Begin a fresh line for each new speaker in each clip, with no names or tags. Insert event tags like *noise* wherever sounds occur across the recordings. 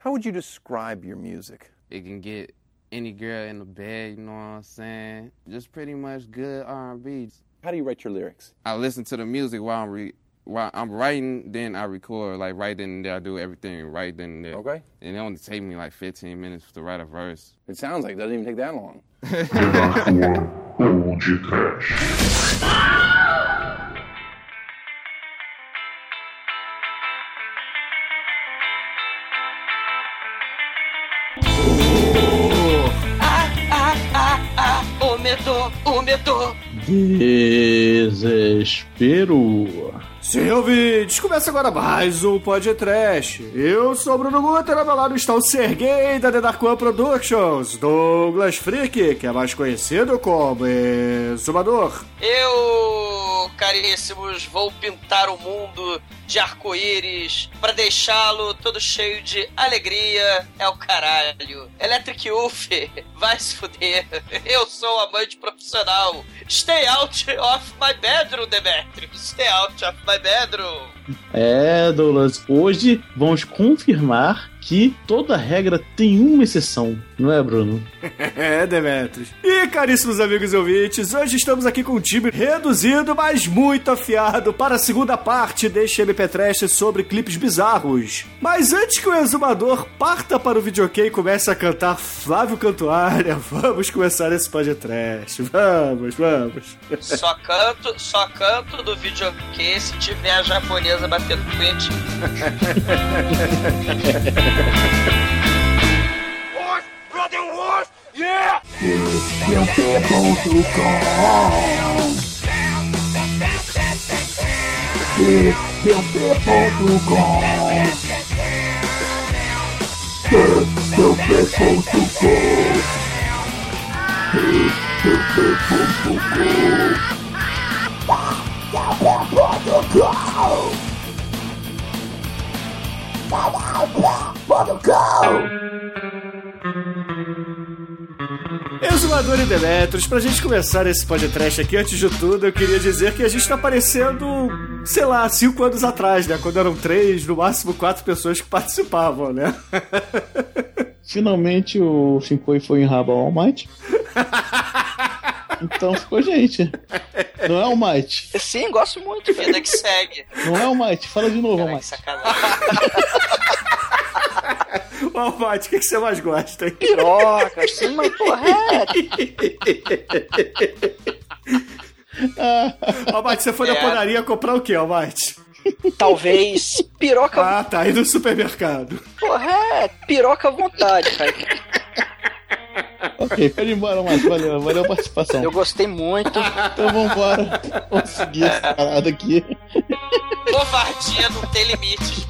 How would you describe your music?
It can get any girl in the bed, you know what I'm saying? Just pretty much good R&B.
How do you write your lyrics?
I listen to the music while I'm re- while I'm writing, then I record like right then and there. I do everything right then and there.
Okay.
And it only take me like 15 minutes to write a verse.
It sounds like it doesn't even take that long. *laughs*
o medo.
Desespero.
Sim, ouvintes, começa agora mais um podcast. Eu sou o Bruno Guter, ao meu lado está o Sergei da The Dark One Productions, Douglas Freak, que é mais conhecido como Exumador.
Eu, caríssimos, vou pintar o mundo de arco-íris pra deixá-lo todo cheio de alegria. É o caralho. Electric Wolf, vai se fuder. Eu sou amante profissional. Stay out of my bedroom, Demetrius. Stay out of my bedroom.
É, Douglas, hoje vamos confirmar que toda regra tem uma exceção, não é, Bruno? *laughs*
É, Demetrius. E, caríssimos amigos e ouvintes, hoje estamos aqui com um time reduzido, mas muito afiado para a segunda parte deste MP3 sobre clipes bizarros. Mas antes que o exumador parta para o videokê e comece a cantar Flávio Cantuária, *laughs* vamos começar esse podcast. Vamos, vamos.
Só canto, só canto do videokê se tiver a japonesa batendo punhetinho.
Exumador e Demetrius, pra gente começar esse podcast aqui, antes de tudo, eu queria dizer que a gente tá parecendo, sei lá, cinco anos atrás, né? Quando eram três, no máximo quatro pessoas que participavam, né?
Finalmente o Shinkoi foi em raba ao All Might. *laughs* Então ficou gente. Não é o Might.
Sim, gosto muito. Vida que segue.
Não é o Might. Fala de novo,
Caralho,
Might. *laughs*
sacanagem.
Ô, Mate, o que, que você mais gosta, hein?
Piroca, sim, mas porra, é.
Ô, Mate, você foi na
É.
padaria comprar o quê, ô, Mate?
Talvez piroca.
Ah, tá, aí no supermercado.
Porra, é. Piroca à vontade, cara.
Ok, pode ir embora, Might. Valeu, valeu a participação.
Eu gostei muito.
Então vambora. Vamos seguir essa parada aqui.
Covardia não tem limite.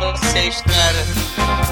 Vocês, cara.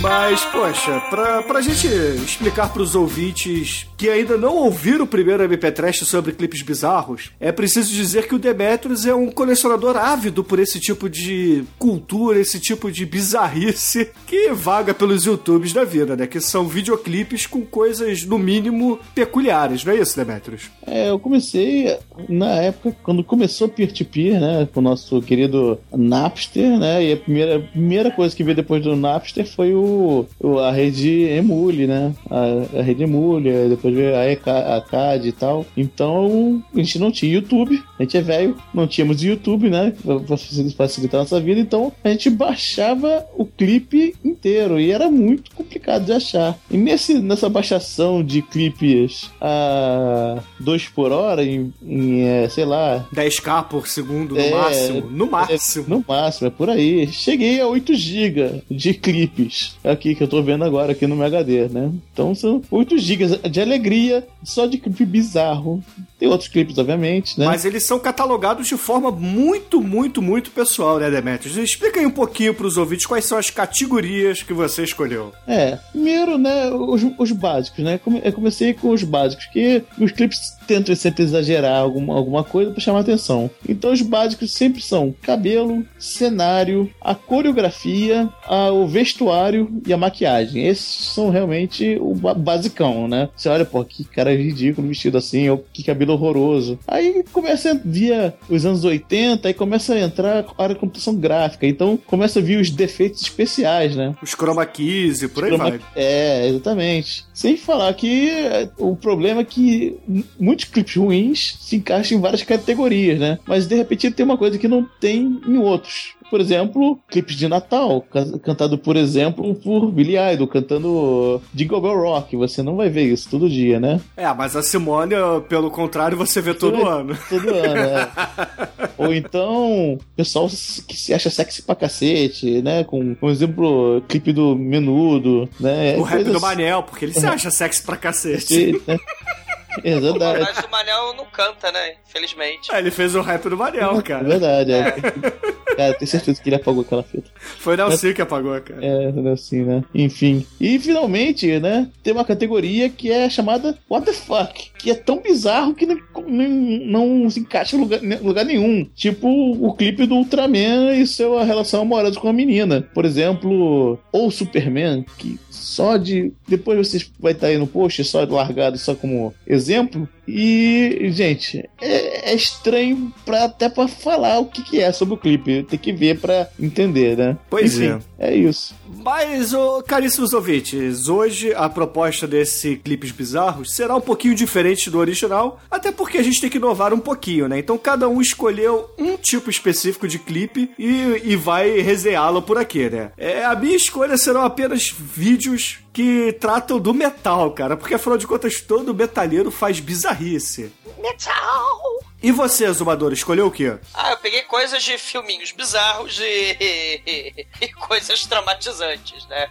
Mas, poxa, pra, pra gente explicar pros ouvintes que ainda não ouviram o primeiro MP3 sobre clipes bizarros, é preciso dizer que o Demetrius é um colecionador ávido por esse tipo de cultura, esse tipo de bizarrice que vaga pelos YouTubes da vida, né? Que são videoclipes com coisas, no mínimo, peculiares, não é isso, Demetrius?
É, eu comecei na época, quando começou peer-to-peer, né, com o nosso querido Napster, né, e a primeira, primeira coisa que veio depois do Napster foi o, o- a rede Emule, né, a, a rede Emule, depois a, CAD e tal. Então, a gente não tinha YouTube, a gente é velho, não tínhamos YouTube, né, pra facilitar a nossa vida, então a gente baixava o clipe inteiro e era muito complicado de achar. E nesse, nessa baixação de clipes a 2 por hora, em, em, é, sei lá,
10k por segundo no
É,
máximo. No máximo.
no máximo, é por aí. Cheguei a 8 GB de clipes. Aqui que eu tô vendo agora, aqui no meu HD, né? Então são 8 GB de alegria só de clipe bizarro. Tem outros clipes, obviamente, né?
Mas eles são catalogados de forma muito, muito, muito pessoal, né, Demetrius? Explica aí um pouquinho pros ouvintes quais são as categorias que você escolheu.
É, primeiro, né, os, os básicos, né? Eu comecei com os básicos, que os clipes tentam sempre exagerar alguma, alguma coisa pra chamar atenção. Então os básicos sempre são cabelo, cenário, a coreografia, a- o vestuário e a maquiagem. Esses são realmente o ba- basicão, né? Você olha, pô, que cara ridículo vestido assim, ou que cabelo horroroso. Aí começa a via os anos 80 e começa a entrar a área de computação gráfica. Então começa a vir os defeitos especiais, né?
Os chroma keys e por aí vai.
É, exatamente. Sem falar que é, o problema é que m- muitos clipes ruins se encaixam em várias categorias, né? Mas de repente tem uma coisa que não tem em outros. Por exemplo, clipes de Natal, ca- cantado, por exemplo, por Billy Idol, cantando Jingle Bell Rock. Você não vai ver isso todo dia, né?
É, mas a Simone, pelo contrário, você vê todo
Todo-
ano.
Todo ano, é. *laughs* Ou então, pessoal que se acha sexy pra cacete, né? Com, por exemplo, clipe do Menudo, né?
O rap
Coisas
do Manel, porque ele se *laughs* acha sexy pra cacete.
né? *laughs* *laughs* É verdade.
Mas o Manel não canta, né? Infelizmente.
É, ele fez o rap do Manel,
É
cara.
verdade, é. *laughs* Cara, tenho certeza que ele apagou aquela fita.
Foi Nelson que apagou, cara.
É, assim, né? Enfim. E finalmente, né? Tem uma categoria que é chamada What the Fuck? Que é tão bizarro que não, não, não se encaixa em lugar, lugar nenhum. Tipo o clipe do Ultraman e sua relação amorosa com a menina. Por exemplo, ou Superman, que só de. Depois vocês vai estar aí no post, só largado só como exemplo. E, gente, é, é estranho pra, até pra falar o que, que é sobre o clipe. Tem que ver pra entender, né?
Pois
Enfim, é isso.
Mas, ô, caríssimos ouvintes, hoje a proposta desse Clipes Bizarros será um pouquinho diferente do original, até porque a gente tem que inovar um pouquinho, né? Então cada um escolheu um tipo específico de clipe e, e vai resenhá-lo por aqui, né? É, a minha escolha serão apenas vídeos que tratam do metal, cara, porque afinal de contas todo metalheiro faz bizarrice.
Metal!
E você, Zumador, escolheu o quê?
Ah, eu peguei coisas de filminhos bizarros e, *laughs* e coisas traumatizantes, né?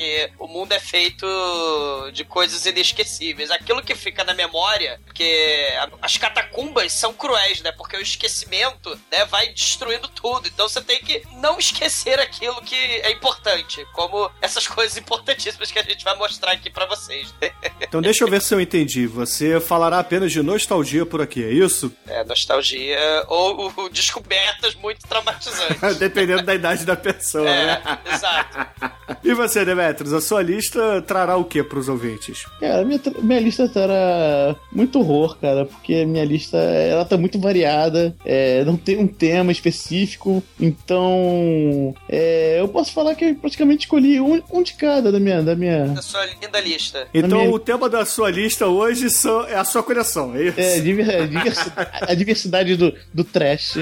Porque o mundo é feito de coisas inesquecíveis. Aquilo que fica na memória, porque as catacumbas são cruéis, né? Porque o esquecimento né, vai destruindo tudo. Então você tem que não esquecer aquilo que é importante. Como essas coisas importantíssimas que a gente vai mostrar aqui pra vocês. né? *laughs*
Então deixa eu ver se eu entendi. Você falará apenas de nostalgia por aqui, é isso?
É, nostalgia ou, ou descobertas muito traumatizantes. *laughs*
Dependendo da idade da pessoa, né?
É, exato.
E você, A sua lista trará o que pros ouvintes?
Cara, minha, minha lista era muito horror, cara, porque minha lista ela tá muito variada, é, não tem um tema específico, então é, eu posso falar que eu praticamente escolhi um, um de cada da minha. Da minha
Da sua linda lista.
Então,
minha-
o tema da sua lista hoje são- é a sua coleção, é isso?
é, diver- diversi- a diversidade do, do trash.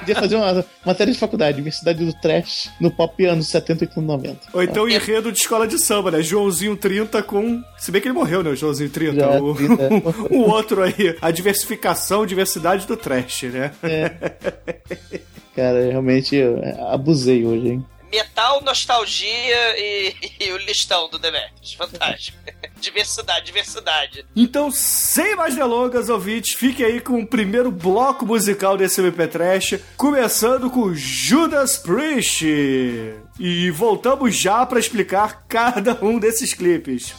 Podia fazer uma matéria de faculdade, diversidade do trash no pop anos 70, 80, 90.
Ou então o enredo de escola de samba, né? Joãozinho 30 com. Se bem que ele morreu, né? O Joãozinho 30.
Já,
o...
30. *laughs*
o outro aí. A diversificação, diversidade do trash, né?
Cara, realmente eu abusei hoje, hein?
Metal, nostalgia e, *laughs* e o listão do Demetrius. Fantástico. *laughs* diversidade, diversidade.
Então, sem mais delongas, ouvintes, fique aí com o primeiro bloco musical desse MP Trash, começando com Judas Priest. E voltamos já para explicar *laughs* cada um desses clipes.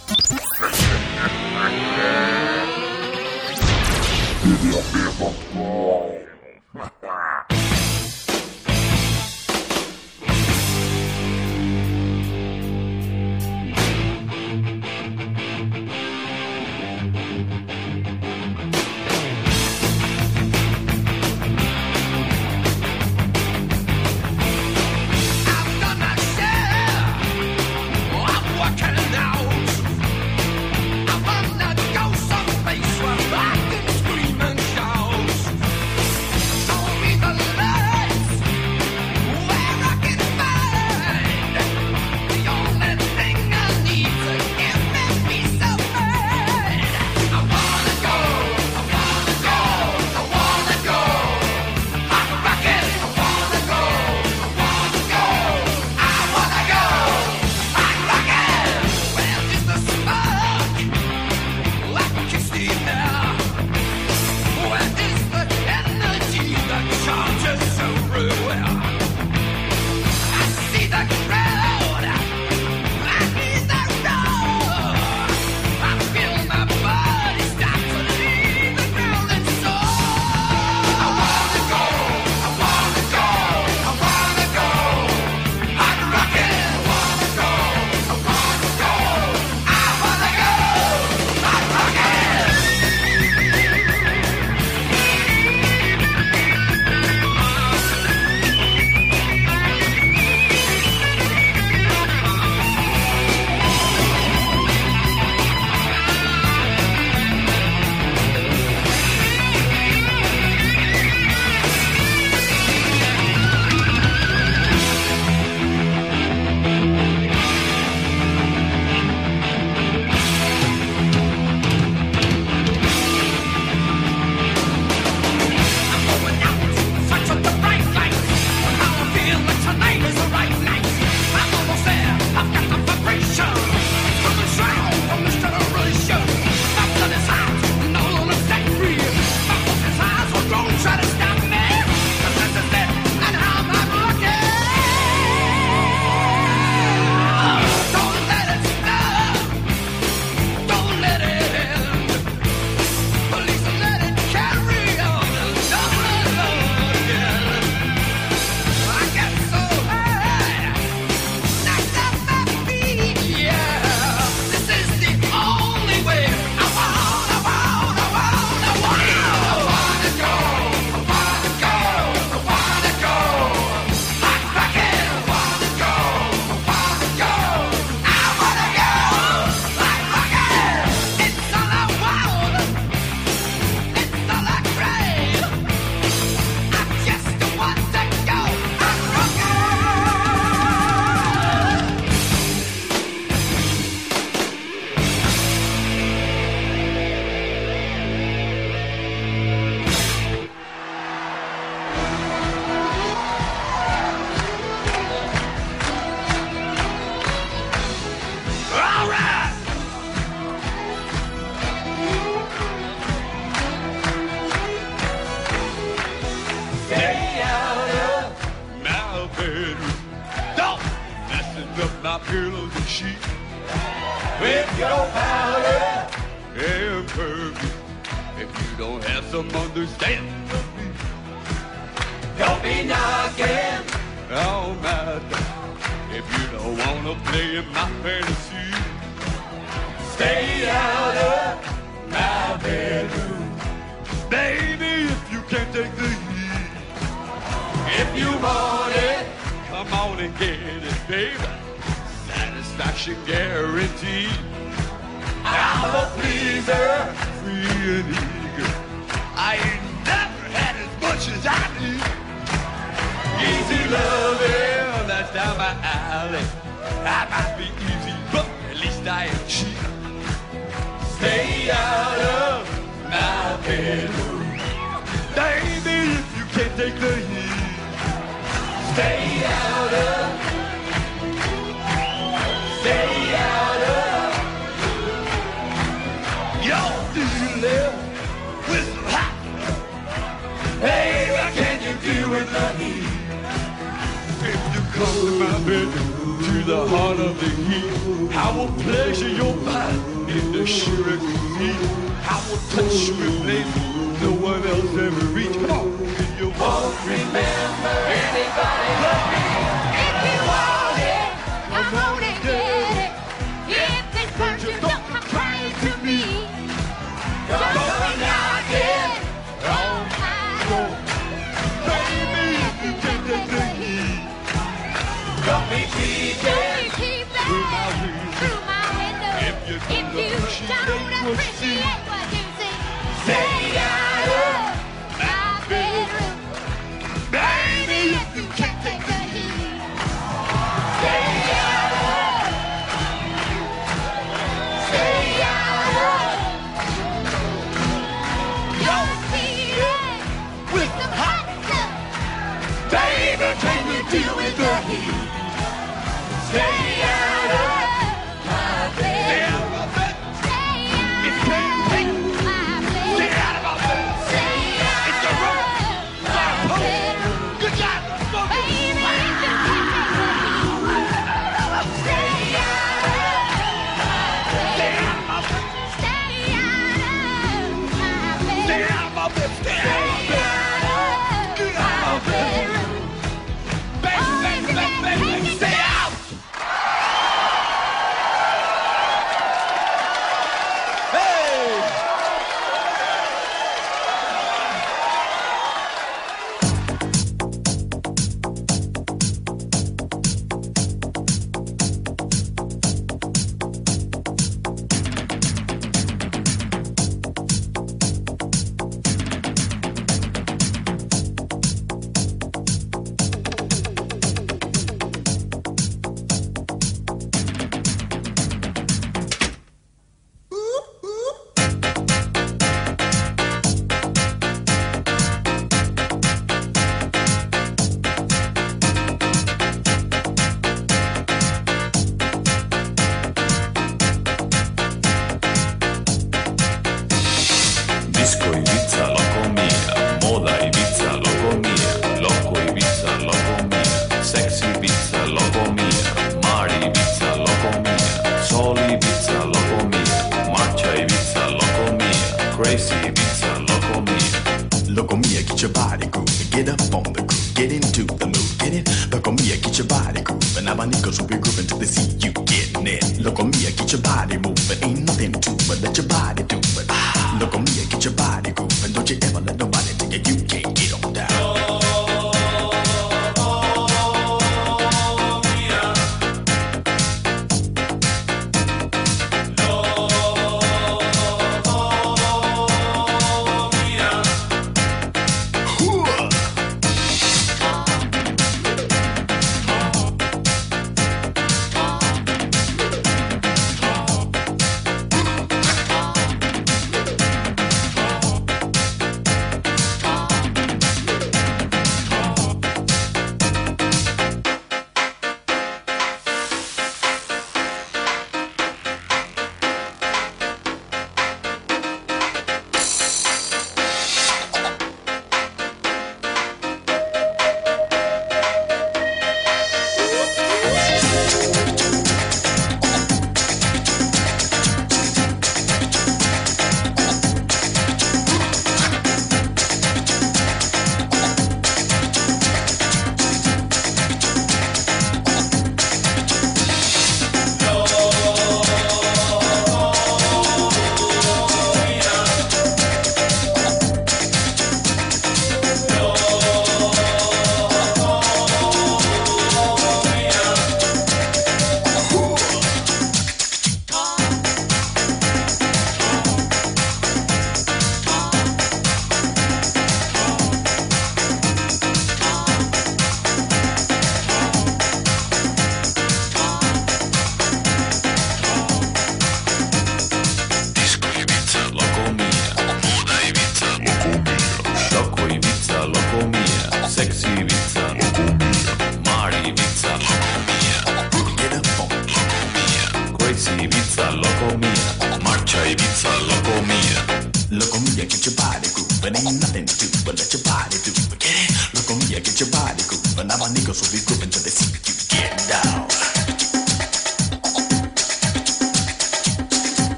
me
peeping
through my window. If you don't appreciate what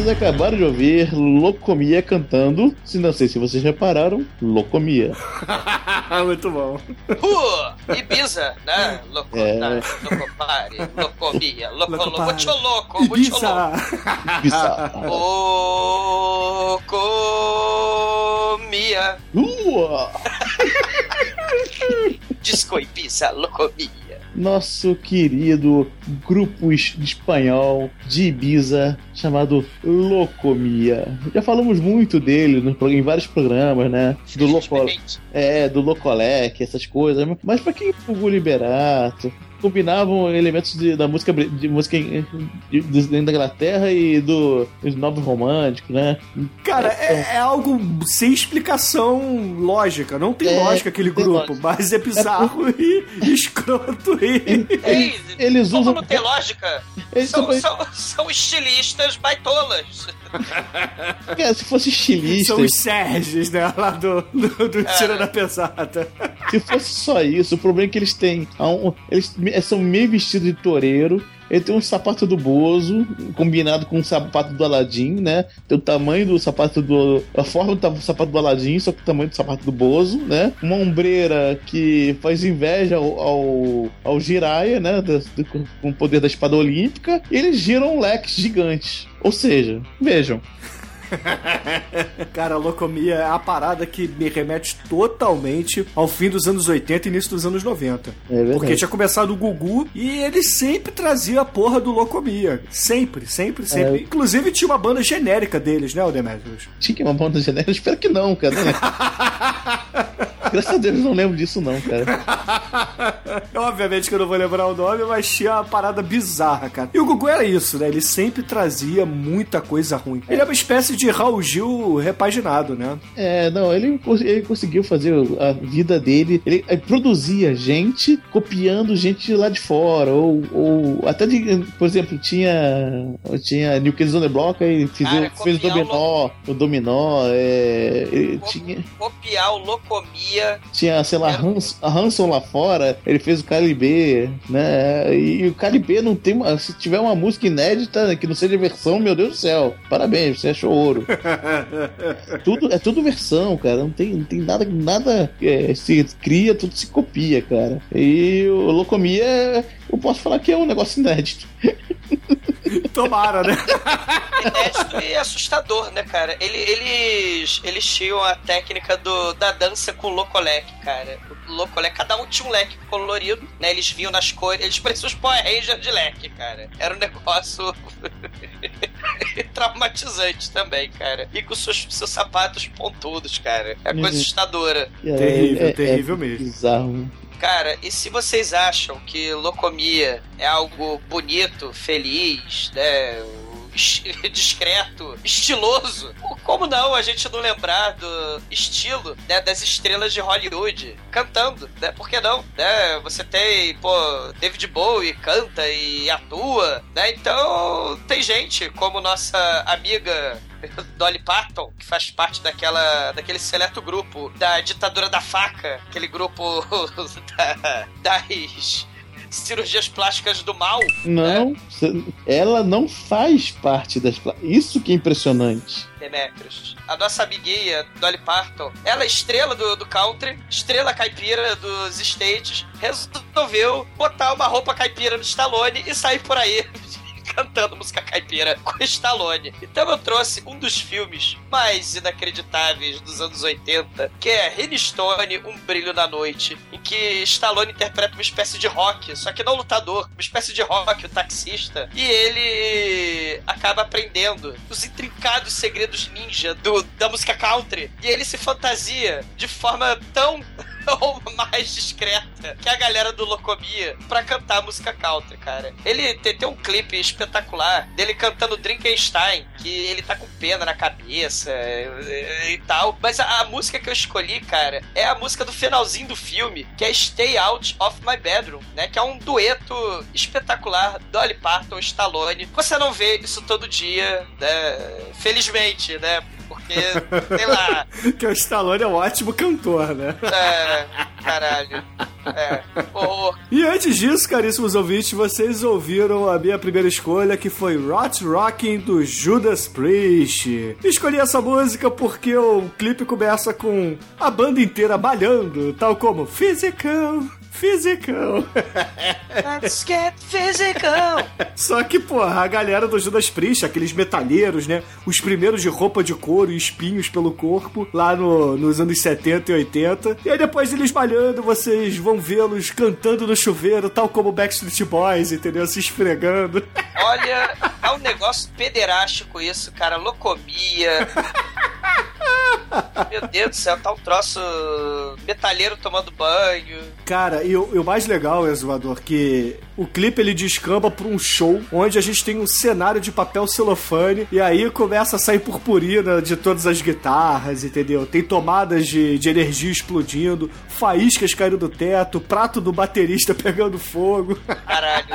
vocês acabaram de ouvir Locomia cantando. Se não sei se vocês repararam, Locomia. *laughs*
Muito bom.
Uh, Ibiza, né? Loco,
É.
né? Locopare, Locomia, Loco, Loco,
Locopare.
muito louco, muito louco.
Ibiza! *laughs*
Locomia,
Ua!
Disco Ibiza, Locomia.
Nosso querido grupo es- espanhol de Ibiza chamado Locomia. Já falamos muito dele no em vários programas, né? Do Loco, é, do Locolec, essas coisas. Mas pra quem o Liberato? Combinavam elementos de- da música de música de- de- da Inglaterra e do, dos novos românticos, né?
Cara, é, é algo sem explicação lógica. Não tem
É,
lógica aquele grupo,
lógica.
mas é bizarro *laughs* e escroto e. *laughs*
Eles
como
usam.
não tem lógica?
Eles
São,
também-
são, são estilistas baitolas.
Cara, se fosse estilista,
São os Sérgios, né? Lá do, do, do
É.
Tira da Pesada.
se fosse só isso, o problema é que eles têm. um- Eles são meio vestidos de toureiro. Ele tem um sapato do Bozo, combinado com o sapato do Aladim, né? Tem o tamanho do sapato do. A forma do sapato do Aladim, só que o tamanho do sapato do Bozo, né? Uma ombreira que faz inveja ao, ao, ao Jiraiya, né? Com o poder da espada olímpica. E eles giram leques gigantes. Ou seja, vejam. *laughs*
Cara, a locomia é a parada que me remete totalmente ao fim dos anos 80 e início dos anos 90.
É verdade.
Porque tinha começado o Gugu e ele sempre trazia a porra do Locomia. Sempre, sempre, sempre.
É.
Inclusive tinha uma banda genérica deles, né, o Demetrius?
Tinha uma banda genérica? Espero que não, cara. *laughs* *laughs* Graças a Deus eu não lembro disso, não, cara. *laughs*
Obviamente que eu não vou lembrar o nome, mas tinha uma parada bizarra, cara. E o Gugu era isso, né? Ele sempre trazia muita coisa ruim. Ele é uma espécie de Raul Gil repaginado, né?
É, não, ele, ele conseguiu fazer a vida dele. Ele eh, produzia gente copiando gente de lá de fora. Ou, ou até de. Por exemplo, tinha. Tinha New Kids on the Block, aí fez,
Cara,
fez o
copiar o
Dominó. O Dominó. É, ele
Co-
tinha.
Copiar o Locomia.
Tinha, sei lá, Hans, a Hanson lá fora, ele fez o Calibê, né? E o Calibê não tem uma. Se tiver uma música inédita né, que não seja versão, meu Deus do céu. Parabéns, você achou ouro. *laughs* tudo, é tudo versão, cara. Não tem, não tem nada, nada é, se cria, tudo se copia, cara. E o Locomia, eu posso falar que é um negócio inédito. *laughs*
Tomara, né?
inédito e assustador, né, cara? Ele- eles, eles tinham a técnica do, da dança com o locoleque, cara. O locoleque, cada um tinha um leque colorido, né? Eles vinham nas cores, eles pareciam os Power Rangers de leque, cara. Era um negócio *laughs* traumatizante também, cara. E com seus, seus sapatos pontudos, cara. É coisa
Uhum.
assustadora.
É,
Terrível, terrível mesmo.
Bizarro.
Cara, e se vocês acham que locomia é algo bonito, feliz, né? *laughs* discreto, estiloso. Como não a gente não lembrar do estilo né, das estrelas de Hollywood cantando, né? Por que não? Né? Você tem, pô, David Bowie canta e atua, né? Então tem gente como nossa amiga *laughs* Dolly Parton, que faz parte daquela, daquele seleto grupo da ditadura da faca, aquele grupo *laughs* da- das cirurgias plásticas do mal.
Não, cê- ela não faz parte das. Isso que é impressionante.
Demetrius. A nossa amiguinha, Dolly Parton, ela é estrela do, do country, estrela caipira dos states, resolveu botar uma roupa caipira no Stallone e sair por aí *laughs* cantando música caipira com Stallone. Então eu trouxe um dos filmes mais inacreditáveis dos anos 80, que é Stone, Um Brilho na Noite, em que Stallone interpreta uma espécie de rock, só que não lutador, uma espécie de rock, o taxista, e ele acaba aprendendo os intrincados segredos ninja do, da música country, e ele se fantasia de forma tão *laughs* ou mais discreta que a galera do Locomia pra cantar a música country, cara. Ele tem, tem um clipe espetacular dele cantando Drinkenstein, que ele tá com pena na cabeça e, e tal. Mas a, a música que eu escolhi, cara, é a música do finalzinho do filme, que é Stay Out of My Bedroom, né? Que é um dueto espetacular Dolly Parton e Stallone. Você não vê isso todo dia, né? Felizmente, né? Porque, sei lá, *laughs*
que o Stallone é um ótimo cantor, né?
é, caralho. É, horror.
E antes disso, caríssimos ouvintes, vocês ouviram a minha primeira escolha, que foi Rot Rocking do Judas Priest. Escolhi essa música porque o clipe começa com a banda inteira malhando, tal como Physical. Physical.
Let's get physical.
Só que, porra, a galera do Judas Priest, aqueles metalheiros, né? Os primeiros de roupa de couro e espinhos pelo corpo, lá no- nos anos 70 e 80. E aí depois eles malhando, vocês vão vê-los cantando no chuveiro, tal como Backstreet Boys, entendeu? Se esfregando.
Olha, é um negócio pederástico isso, cara. Locomia. Meu Deus do céu, tá um troço metalheiro tomando banho.
Cara, e o, e o mais legal, Exuador, que o clipe ele descamba pra um show onde a gente tem um cenário de papel celofane e aí começa a sair purpurina de todas as guitarras, entendeu? Tem tomadas de, de energia explodindo, faíscas caindo do teto, prato do baterista *laughs* pegando fogo.
Caralho.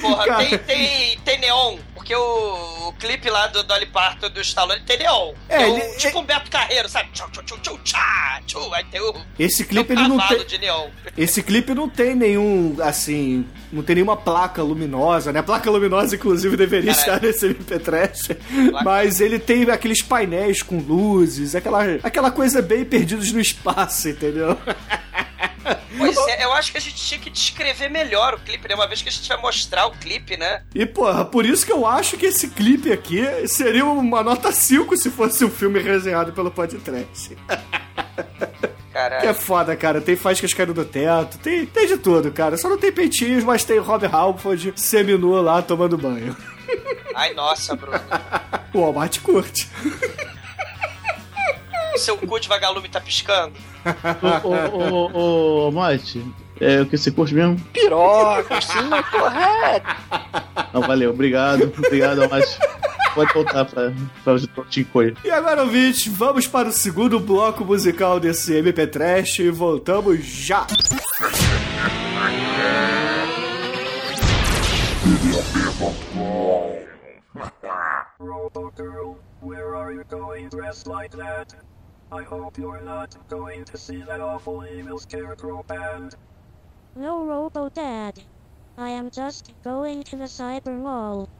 Porra, *laughs*
Cara.
tem, tem, tem neon. Porque o, o clipe lá do Dolly Parton do Stallone tem neon.
É,
É, um,
ele-
tipo um Beto Carreiro, sabe? Tchau, tchau, tchau, tchau, tchá, tchau. Aí tem o,
Esse
tem um
clipe ele não tem.
de neon.
Esse clipe não tem nenhum, assim, não tem nenhuma placa luminosa, né? A placa luminosa, inclusive, deveria
Caralho.
estar nesse MP Trash. Mas ele tem aqueles painéis com luzes, aquela, aquela coisa bem perdidos no espaço, entendeu? *laughs*
Pois é, eu acho que a gente tinha que descrever melhor o clipe, né? Uma vez que a gente vai mostrar o clipe, né?
E, porra, por isso que eu acho que esse clipe aqui seria uma nota 5 se fosse um filme resenhado pelo podcast. *laughs* Que é
Caralho.
foda, cara. Tem faíscas caindo do teto, tem, tem de tudo, cara. Só não tem peitinhos, mas tem Rob Halford seminu lá tomando banho.
Ai, nossa, Bruno. *laughs*
O Walmart curte. *laughs*
Seu cu de vagalume tá piscando?
Ô, ô, ô, ô, Mate, é o que você curte mesmo?
Piroca, sim, correto.
Não, valeu, obrigado. Obrigado, Mate. Pode voltar pra, pra o Tincoio.
E agora, ouvintes, vamos para o segundo bloco musical desse MP Trash e voltamos já.
Robogirl, where are you going dressed like that? I hope you're not going to see that awful evil scarecrow band.
No Robo Dad. I am just going to the cyber mall.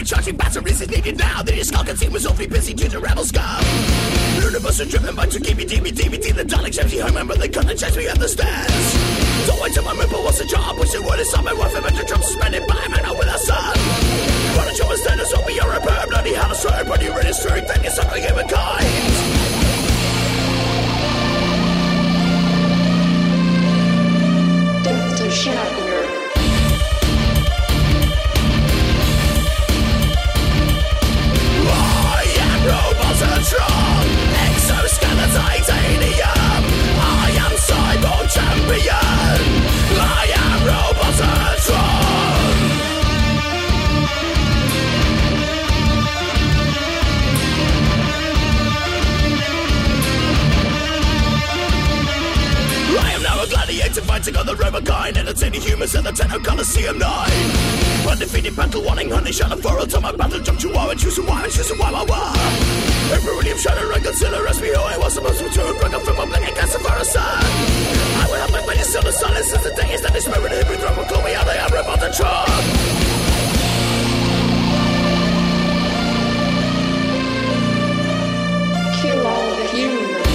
I a
Ferrari charging batteries is needed now. The skull team was awfully busy due to rebel scum. Universe are driven by to keep me, DB. The Dalek shapes home, remember they couldn't chase me up the stairs. Don't wait till my ripple what's the job? Wish it would have worth it, but the drum suspended by a man out with a son. Why don't you understand us? Hope you're a bird, bloody hell, it's right, but you're in strength, then you're something of a kind.
Dr. Shatner.
Exoskeleton titanium. I am cyborg champion. Fighting on the Robokind, entertaining humans at the Tenno Coliseum 9. Undefeated battle, wanting honey, shall for a time, battle, jump to war, and choose a war, and choose a war, war, war. Every William Shadow, and consider as me who I was supposed to return, up from a for a sun. I will have my face still the silence since the day is that this spirit hit me through, call me out, I am Robotron.
Kill all the humans.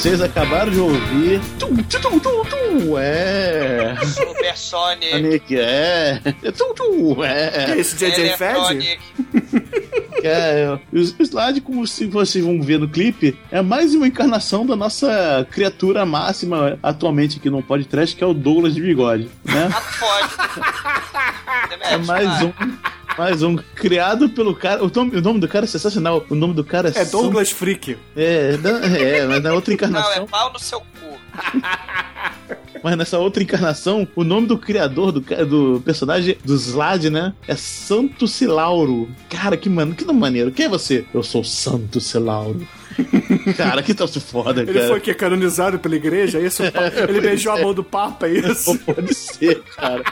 Vocês acabaram de ouvir. Tum, tum, tum, tum, é.
Super
Sonic. Sonic, é. Tum, tum, é.
esse é isso, JJ Fed?
Cara, *laughs*
é, o Slade, como se vocês vão ver no clipe, é mais uma encarnação da nossa criatura máxima atualmente aqui no podcast, que é o Douglas de Bigode, né? Tá é mais um mais um criado pelo cara. O nome, o nome do cara é sensacional. O nome do cara é.
É Douglas
Sam...
Freak.
É, é, mas na outra encarnação.
Não, é pau no seu cu. *laughs*
Mas nessa outra encarnação, o nome do criador do, do personagem do Slade, né? É Santo Silauro. Cara, que mano, que nome maneiro. Quem é você? Eu sou Santo Silauro. *laughs* Cara, que troço foda,
ele
cara.
Ele foi que canonizado pela igreja, é isso? *laughs* É, ele beijou ser. a mão do Papa, é isso?
Pode ser, cara.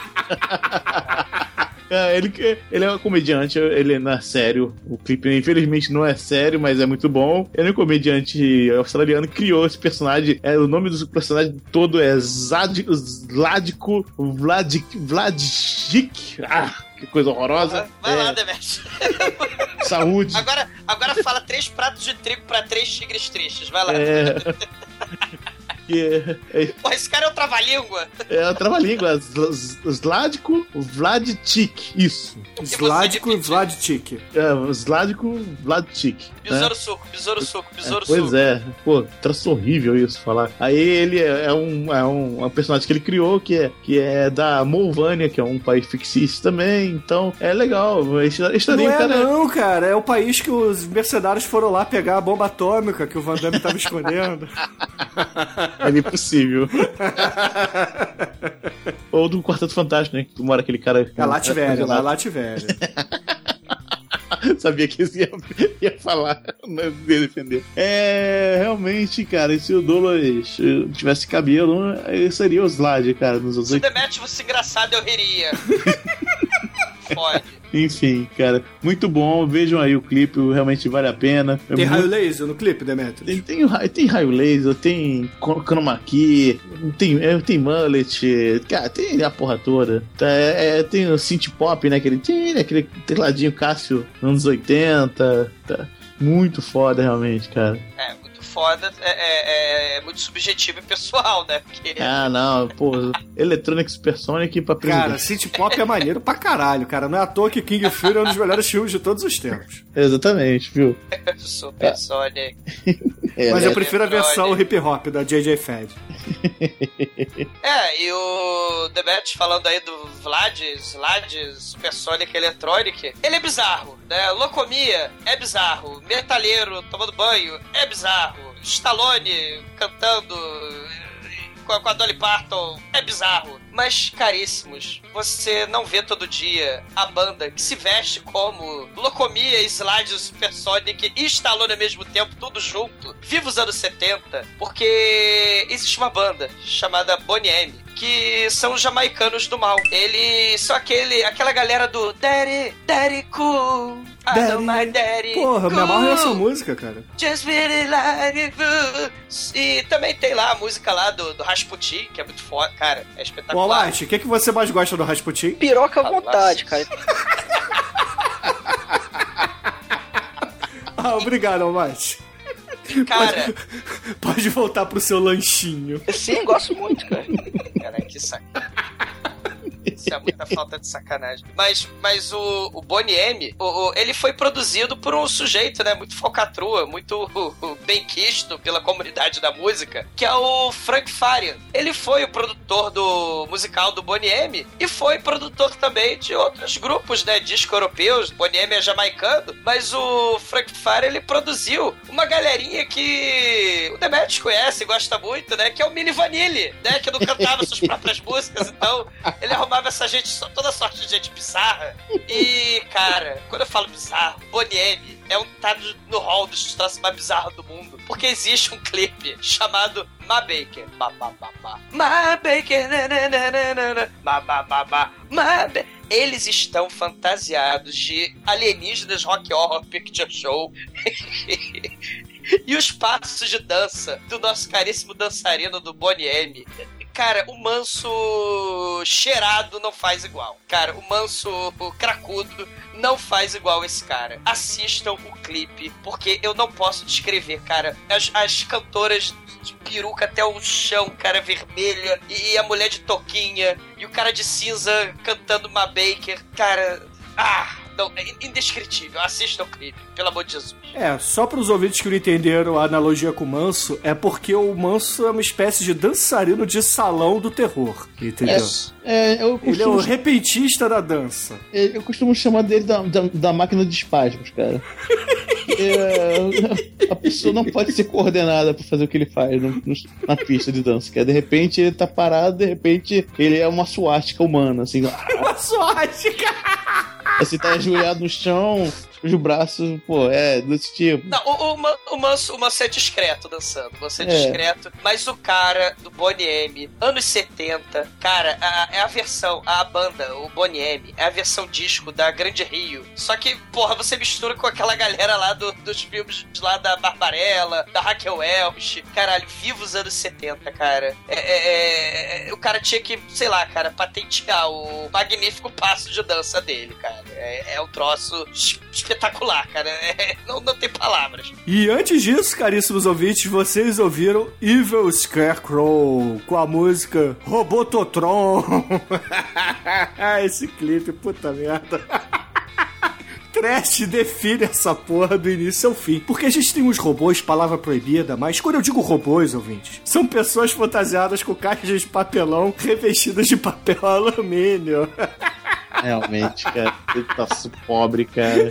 É, ele, ele é um comediante, ele não é sério. O clipe, infelizmente, não é sério, mas é muito bom. Ele é um comediante australiano que criou esse personagem. É, o nome do personagem todo é Zad, Zladko Vladik, Vladic. Ah, que coisa horrorosa.
Vai
É,
lá, Demet. *laughs*
Saúde.
Agora, agora fala três pratos de trigo pra três tigres tristes. Vai lá.
É. *laughs* Que é,
Pô, esse cara é um trava-língua.
é a trava-língua. Zladko Vladic. Isso.
Zladko Vladchik.
É, Zladko Vladic.
Besouro suco, besouro suco, besouro
Pois
suco.
é, pô, troço horrível isso falar. Aí ele é, é um, é um, é um personagem que ele criou que é, que é da Molvânia, que é um país fictício também, então é legal. Esse
Não
daí,
é
cara,
não, cara. É o país que os mercenários foram lá pegar a bomba atômica que o Van Damme tava escondendo. *laughs*
é impossível. *laughs* Ou do Quarteto Fantástico, né? Que mora aquele cara.
É Late Velha,
congelado.
lá Late Velha. *laughs*
Sabia que isso ia, ia falar, não ia defender. É, realmente, cara, se o Douglas tivesse cabelo, eh, seria o Slade, cara, nos anos
Se o
80.
Demet fosse engraçado, eu riria. *laughs* Fode.
Enfim, cara, muito bom. Vejam aí o clipe, realmente vale a pena. É
Tem
muito-
raio laser no clipe, Demetrius?
Tem, tem, tem raio laser, tem chr- chroma key, tem, é, tem mullet, cara, tem a porra toda. Tá, é, é, tem o synth pop, né? Aquele, tem aquele tecladinho Cássio anos 80. Tá. Muito foda, realmente, cara.
É, muito foda. É, é- é muito subjetivo e pessoal, né? Porque
Ah, não, pô, Electronic Supersonic pra
Cara,
presidente.
City Pop é maneiro pra caralho, cara. Não é à toa que King Fury é um dos melhores filmes de todos os tempos.
Exatamente, viu?
Super Sonic.
É,
Mas eu prefiro a versão hip hop da JJ Fad. *laughs*
É, e o Demet falando aí do Vlad, Vlad, Supersonic Electronic, ele é bizarro, né? Locomia é bizarro, Metalheiro tomando banho é bizarro, Stallone cantando com a, Dolly Parton é bizarro. Mas, caríssimos, você não vê todo dia a banda que se veste como Locomia, Slide, Supersonic e Stallone ao mesmo tempo, tudo junto. Viva os anos 70, porque existe uma banda chamada Bonnie M, que são os jamaicanos do mal. Eles são aquele, aquela galera do Daddy, Daddy Cool. I know my daddy
Porra, me amarro nessa música, cara.
Just really like. E também tem lá a música lá do, do Rasputin, que é muito foda, cara, é espetacular.
Almighty, o que, que você mais gosta do Rasputin?
Piroca à vontade, cara. *laughs*
Ah, obrigado, Almighty.
Cara,
Pode, pode voltar pro seu lanchinho.
Sim, gosto muito, cara.
cara, que saco. Isso é muita falta de sacanagem. Mas, mas o, o Bonnie M, o, o- ele foi produzido por um sujeito, né? Muito falcatrua, muito *laughs* bem quisto pela comunidade da música, que é o Frank Farian. Ele foi o produtor do musical do Bonnie M e foi produtor também de outros grupos, né? Disco europeus. Bonnie M é jamaicano, mas o Frank Farian, ele produziu uma galerinha que o Demetrius conhece gosta muito, né? Que é o Mini Vanille, né? Que não cantava suas próprias músicas, então ele arrumava essa gente, toda sorte de gente bizarra. E, cara, quando eu falo bizarro, Bonnie é um tá no- hall dos troços mais bizarros do mundo. Porque existe um clipe chamado Ma Baker. Ma, ma, ma, ma. Ma Baker. Na, na, na, na, na, na. Ma, ma, ma, ma. Ma Ba- Eles estão fantasiados de alienígenas rock horror picture show. *laughs* e os passos de dança do nosso caríssimo dançarino do Bonnie M. Cara, o manso cheirado não faz igual. Cara, o manso cracudo não faz igual esse cara. Assistam o clipe, porque eu não posso descrever, cara. As, as cantoras de peruca até o chão, cara, vermelha, e a mulher de toquinha, e o cara de cinza cantando uma Baker. Cara, ah, não, é indescritível. Assistam o clipe, pelo amor de Jesus.
É, só para os ouvintes que não entenderam a analogia com o Manso, é porque o Manso é uma espécie de dançarino de salão do terror, entendeu?
É, eu
Ele é o
costumo,
repentista da dança.
é, eu costumo chamar dele da, da, da máquina de espasmos, cara. É, a pessoa não pode ser coordenada pra fazer o que ele faz no- no- na pista de dança. Que é, de repente ele tá parado, de repente ele é uma suástica humana, assim. *laughs*
Uma suástica!
Você tá ajoelhado no chão, os braços, pô, é desse tipo.
Não, o, o, o Manso, o Manso é discreto dançando. Você é,
É.
discreto. Mas o cara do Bonnie M, anos 70, cara, é a versão, a banda, o Bonnie M, é a versão disco da Grande Rio. Só que, porra, você mistura com aquela galera lá do- dos filmes lá da Barbarella, da Raquel Welch. Caralho, viva os anos 70, cara. É, é- é- o cara tinha que, sei lá, cara, patentear o magnífico passo de dança dele, cara. É, é um troço espetacular, cara. É- não, não tem palavras.
E antes disso, caríssimos ouvintes, vocês ouviram Evil Scarecrow com a música Robototron. *laughs* Esse clipe, puta merda. *laughs* Trash define essa porra do início ao fim. Porque a gente tem uns robôs, palavra proibida, mas quando eu digo robôs, ouvintes, são pessoas fantasiadas com caixas de papelão revestidas de papel alumínio. *laughs*
Realmente, cara. Ele tá su- pobre, cara.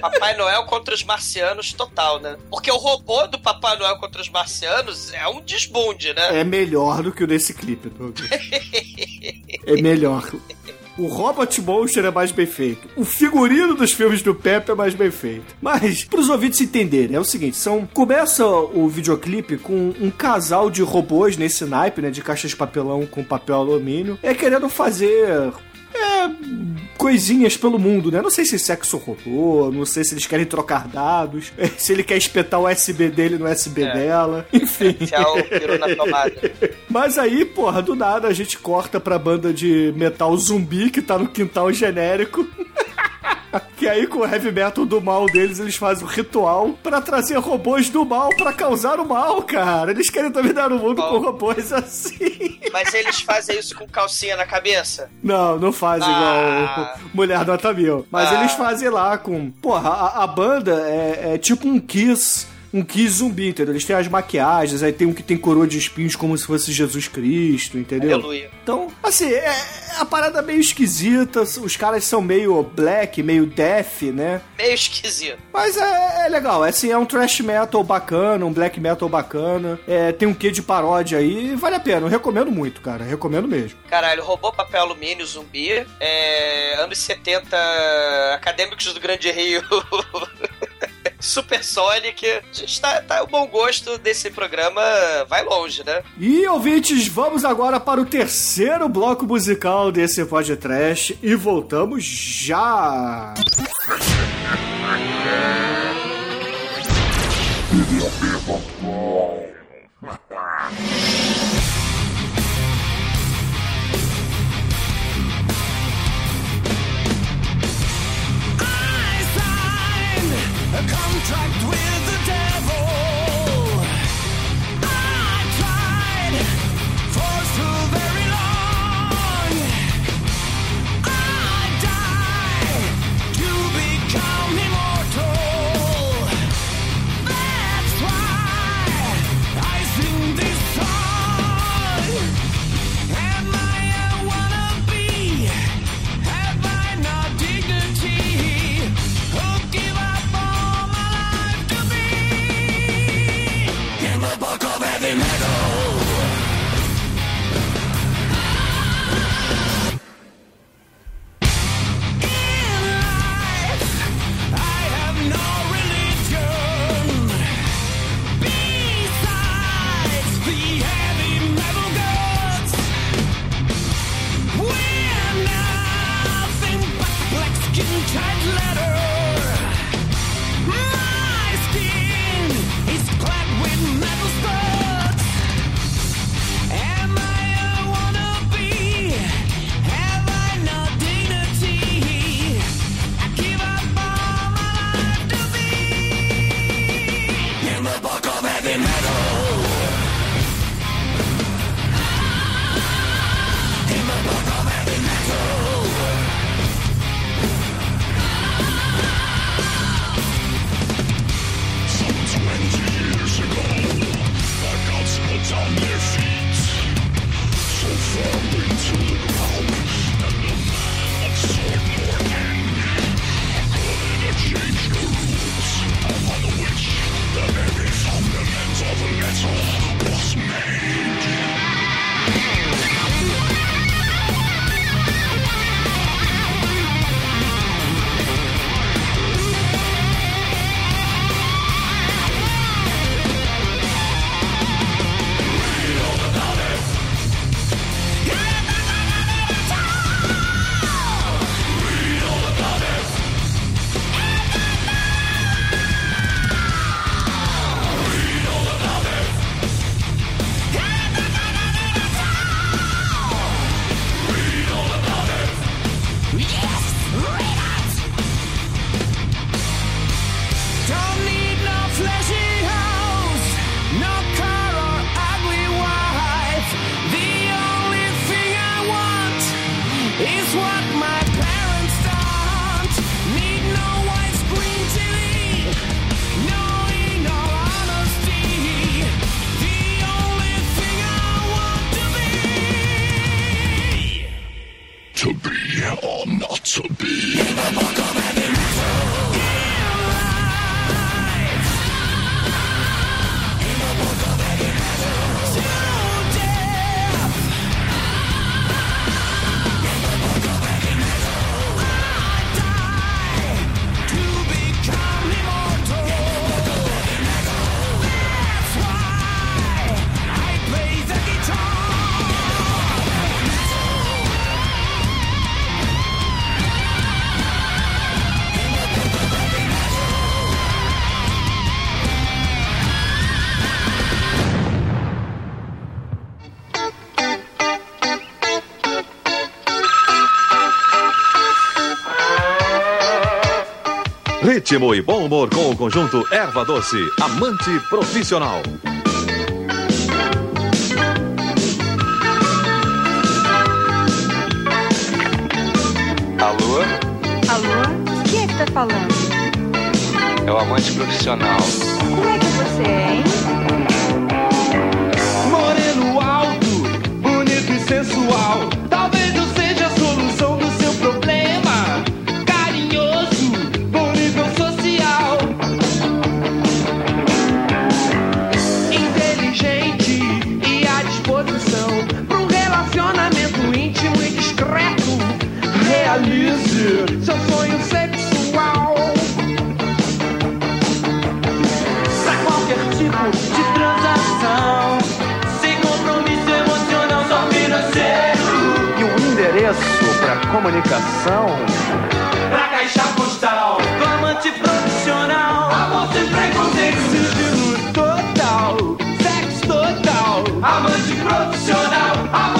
Papai Noel contra os marcianos, total, né? Porque o robô do Papai Noel contra os marcianos é um desbunde, né?
É melhor do que o desse clipe. É melhor. O Robot Monster é mais bem feito. O figurino dos filmes do Pepe é mais bem feito. Mas, pros ouvintes entenderem, é o seguinte: são. Começa o videoclipe com um casal de robôs nesse naipe, né? De caixas de papelão com papel alumínio. É querendo fazer. É, coisinhas pelo mundo, né? Não sei se sexo rolou, não sei se eles querem trocar dados, *laughs* se ele quer espetar o USB dele no USB
É.
dela, *laughs* enfim. *laughs* Mas aí, porra, do nada a gente corta pra banda de metal zumbi que tá no quintal genérico. *laughs* que aí com o heavy metal do mal deles, eles fazem um ritual pra trazer robôs do mal pra causar o mal, cara. Eles querem dominar o mundo com robôs assim. *laughs*
Mas eles fazem isso com calcinha na cabeça?
Não, não fazem
Ah.
igual Mulher Nota Mil. Mas
Ah.
eles fazem lá com. Porra, a, a banda é, é tipo um Kiss. Um Kiss zumbi, entendeu? Eles têm as maquiagens, aí tem um que tem coroa de espinhos como se fosse Jesus Cristo, entendeu?
Aleluia.
Então, assim, é, é a parada meio esquisita. Os caras são meio black, meio death, né?
Meio esquisito.
Mas é, é legal, é assim, é um thrash metal bacana, um black metal bacana. É, tem um quê de paródia aí, vale a pena. Eu recomendo muito, cara. Recomendo mesmo.
Caralho, robô, papel alumínio, zumbi. É, anos 70, acadêmicos do Grande Rio. *laughs* Super Sonic. Gente tá, tá o bom gosto desse programa vai longe, né?
E ouvintes, vamos agora para o terceiro bloco musical desse podcast e voltamos já!
A contract with
ritmo e bom humor com o conjunto Erva Doce, amante profissional.
Alô?
Alô? Quem é que tá falando?
É o amante profissional.
Como é que você é, hein?
Moreno alto, bonito e sensual. seu sonho sexual. Pra qualquer tipo de transação, sem compromisso emocional, só financeiro.
E o endereço
pra
comunicação?
Pra caixa postal, Amante profissional, amor sem preconceito. Total, sexo total, amante profissional, amor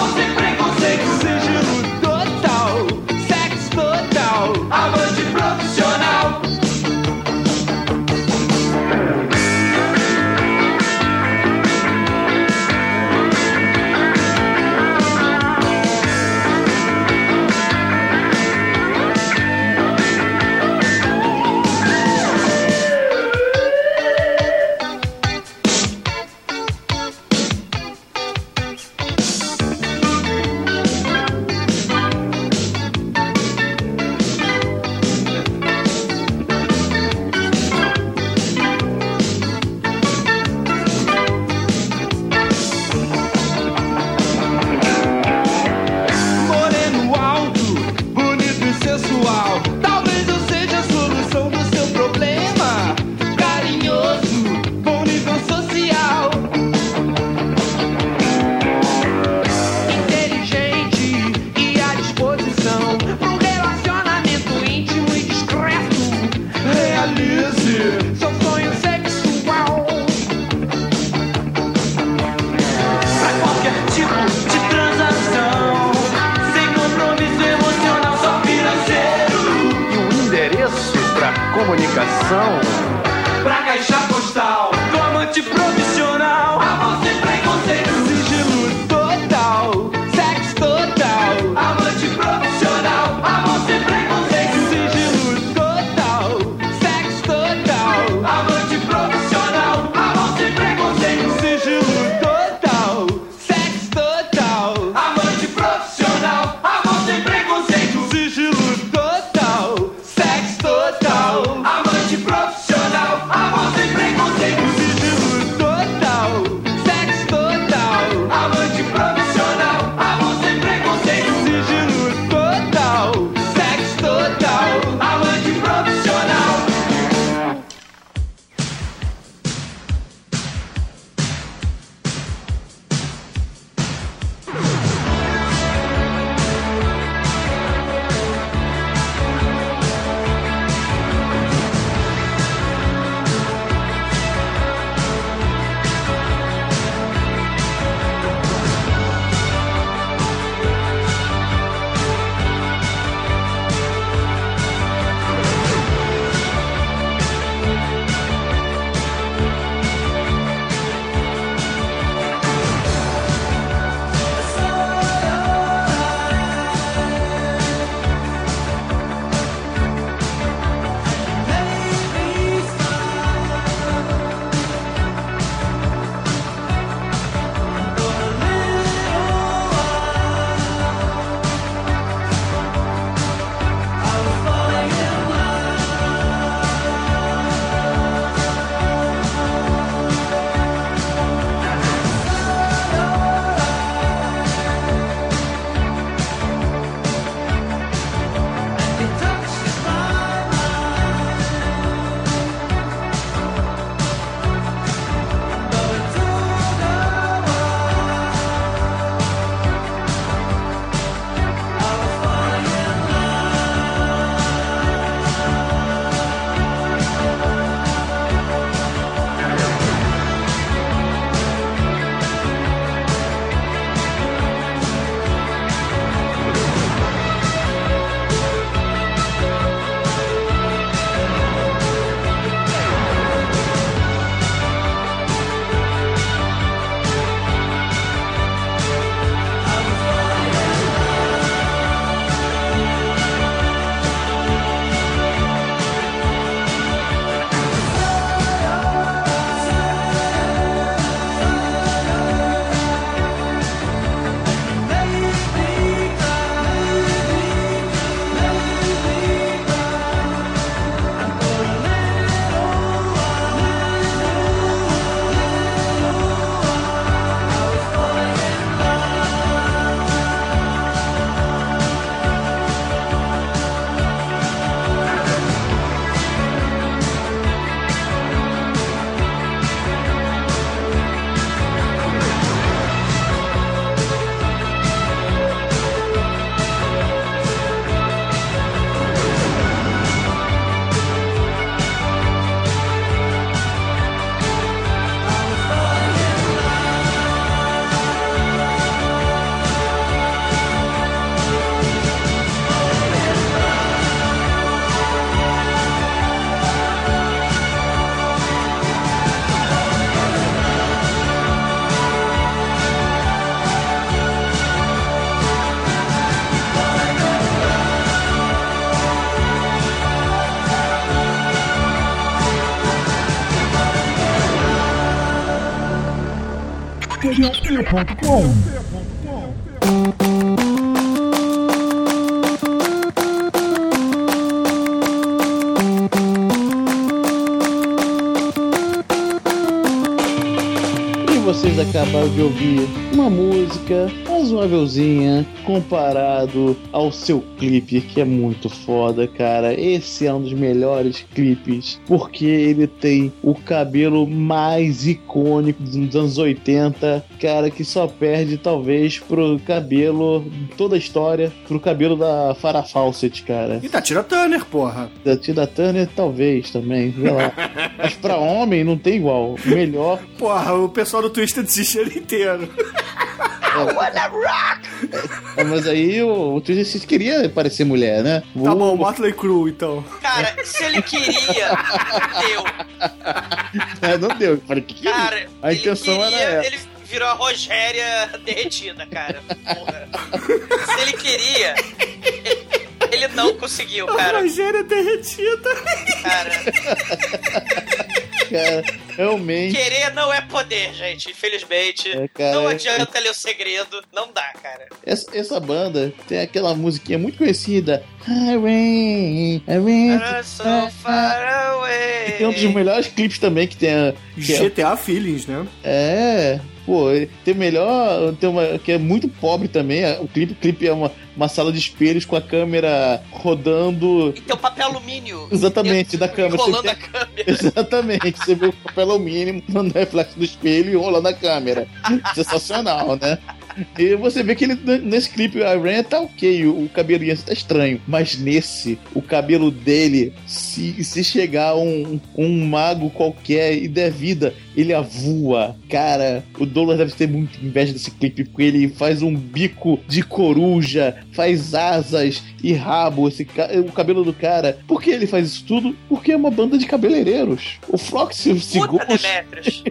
E vocês acabaram de ouvir uma música razoávelzinha comparado ao seu clipe, que é muito foda, cara. Esse é um dos melhores clipes, porque ele tem o cabelo mais icônico dos anos 80, cara, que só perde talvez pro cabelo, toda a história, pro cabelo da Farah Fawcett, cara.
E da Tina Turner, porra.
Da Tina Turner, talvez também, sei lá. *laughs* Mas pra homem não tem igual. Melhor
Porra, o pessoal do Twisted Sister *laughs* inteiro. *laughs*
É, mas aí o, o Twisted Sister queria parecer mulher, né?
Tá
O-
bom, Motley Crue, então.
Cara, se ele queria, deu.
É, não deu. Eu Falei, que que é
Cara?
A
ele
intenção
queria,
era essa.
ele virou a Rogéria derretida, cara. Porra. Se ele queria, ele, ele não conseguiu, cara.
A Rogéria derretida.
Cara,
Cara, realmente.
querer não é poder, gente. Infelizmente.
É, cara,
não
é-
adianta ler o segredo. Não dá, cara.
Essa, essa banda tem aquela musiquinha muito conhecida. I rain, I rain.
I'm so far away.
E tem um dos melhores clipes também que tem. a- Que é,
GTA Feelings, né?
é, pô, tem o melhor. Tem uma que é muito pobre também. O clipe, o clipe é uma, uma sala de espelhos com a câmera rodando.
Tem o papel alumínio.
Exatamente, da câmera.
Rolando a câmera. *laughs*
Exatamente, você vê o papel alumínio *laughs* no reflexo do espelho e rolando a câmera. Sensacional, né? E você vê que ele, nesse clipe, a Ren tá ok, o, o cabelinho tá estranho. Mas nesse, o cabelo dele, se, se chegar um, um mago qualquer e der vida, ele avua. Cara, o Douglas deve ter muito inveja desse clipe, porque ele faz um bico de coruja, faz asas e rabo, esse, ca- o cabelo do cara. Por que ele faz isso tudo? Porque é uma banda de cabeleireiros. O Flox Segundos.
Demetrius.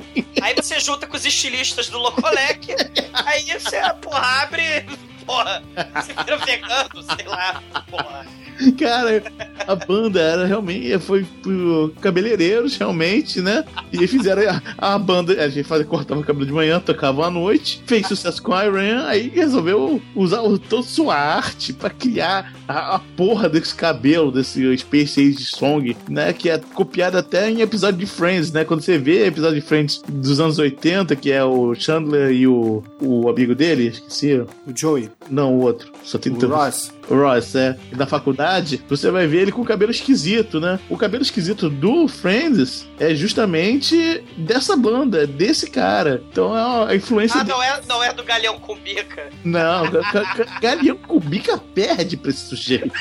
Aí você junta com os estilistas do Locolec, aí você, porra, abre. Porra, você vira vegano, sei lá. Porra. *laughs*
Cara, a banda era realmente. Foi pro cabeleireiros, realmente, né? E fizeram a, a banda. A gente fazia, cortava o cabelo de manhã, tocava à noite, fez sucesso com a Iran, aí resolveu usar toda sua arte pra criar a, a porra desse cabelo, desse Space Age Song, né? Que é copiado até em episódio de Friends, né? Quando você vê episódio de Friends dos anos 80, que é o Chandler e o, o amigo dele, esqueci.
O Joey.
Não, o outro. Só tem
O Ross.
o Ross, é. E na faculdade, você vai ver ele com o cabelo esquisito, né? O cabelo esquisito do Friends é justamente dessa banda, desse cara. Então é a influência
Ah,
dele.
não é, não é do Galeão com bica.
Não, Ga- Ga- Ga- Galeão Cubica perde pra esse sujeito.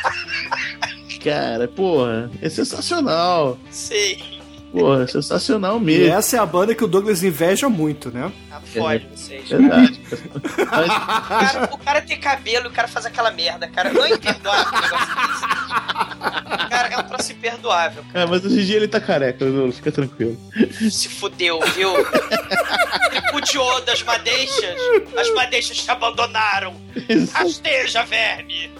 Cara, porra, é sensacional.
Sei.
Porra, é sensacional
E
mesmo.
essa é a banda que o Douglas inveja muito, né?
Fode vocês.
Verdade.
O *laughs* cara, o cara tem cabelo e o cara faz aquela merda, cara. Não é imperdoável um negócio desse. Cara, é um troço imperdoável.
É, mas hoje em dia ele tá careca, Lulu, fica tranquilo.
Se fudeu, viu? Tripudiou das madeixas. As madeixas te abandonaram. Rasteja, verme.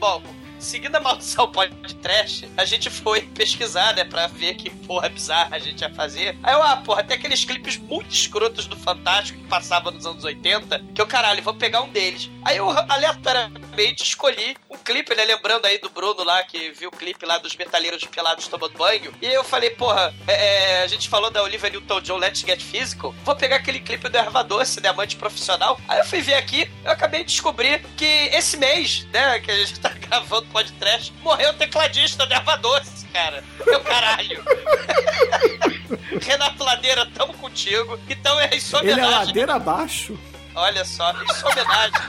Bom, seguindo a maldição podcast, a gente foi pesquisar, né, pra ver que porra bizarra a gente ia fazer. Aí eu, ah, porra, tem aqueles clipes muito escrotos do Fantástico que passavam nos anos 80, que eu, caralho, vou pegar um deles. Aí eu aleatoriamente escolhi um clipe, né, lembrando aí do Bruno lá, que viu o clipe lá dos metaleiros pelados tomando banho. E eu falei, porra, é, é, a gente falou da Olivia Newton-John Let's Get Physical, vou pegar aquele clipe do Erva Doce, né, amante profissional. Aí eu fui ver aqui, eu acabei de descobrir que esse mês, né, que a gente tá *laughs* gravando podcast, morreu o tecladista do Erva Doce, cara. Meu caralho. *laughs* Renato Ladeira, tamo contigo. Então é isso
Ele é
homenagem.
ladeira abaixo.
Olha só, isso é homenagem.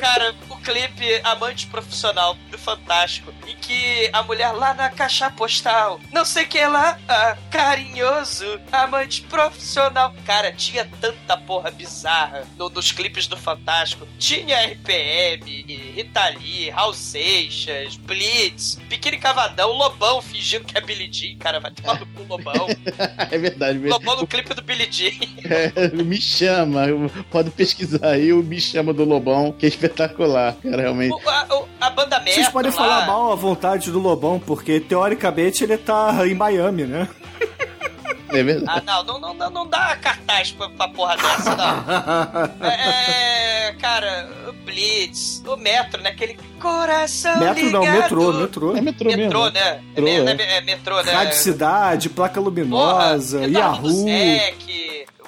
Cara, o clipe Amante Profissional do Fantástico, em que a mulher lá na caixa postal, não sei que lá, ah, carinhoso, amante profissional. Cara, tinha tanta porra bizarra no- nos clipes do Fantástico. Tinha RPM, Rita Lee, Raul Seixas, Blitz, Biquíni Cavadão, Lobão fingindo que é Billy Jean. Cara, vai tomar no cu, Lobão. *laughs*
é verdade mesmo.
Lobão no clipe do Billy Jean.
É, me chama, pode *laughs* pesquisar aí o Me Chama do Lobão, que é espetacular, cara, realmente.
O- a, o- a banda merda.
Vocês podem
lá,
falar mal à vontade do Lobão, porque teoricamente ele tá em Miami, né?
É verdade.
Ah, não, não, não, não, não dá cartaz pra, pra porra dessa, não. *laughs* É, é, cara, o Blitz, o Metro, né? Aquele coração
Metro não,
ligado.
metrô, metrô.
É metrô,
Metrô,
mesmo.
né?
Metrô,
é,
é.
é, é metrô, né?
Rádio Cidade, Placa Luminosa,
Eduardo
Yahoo.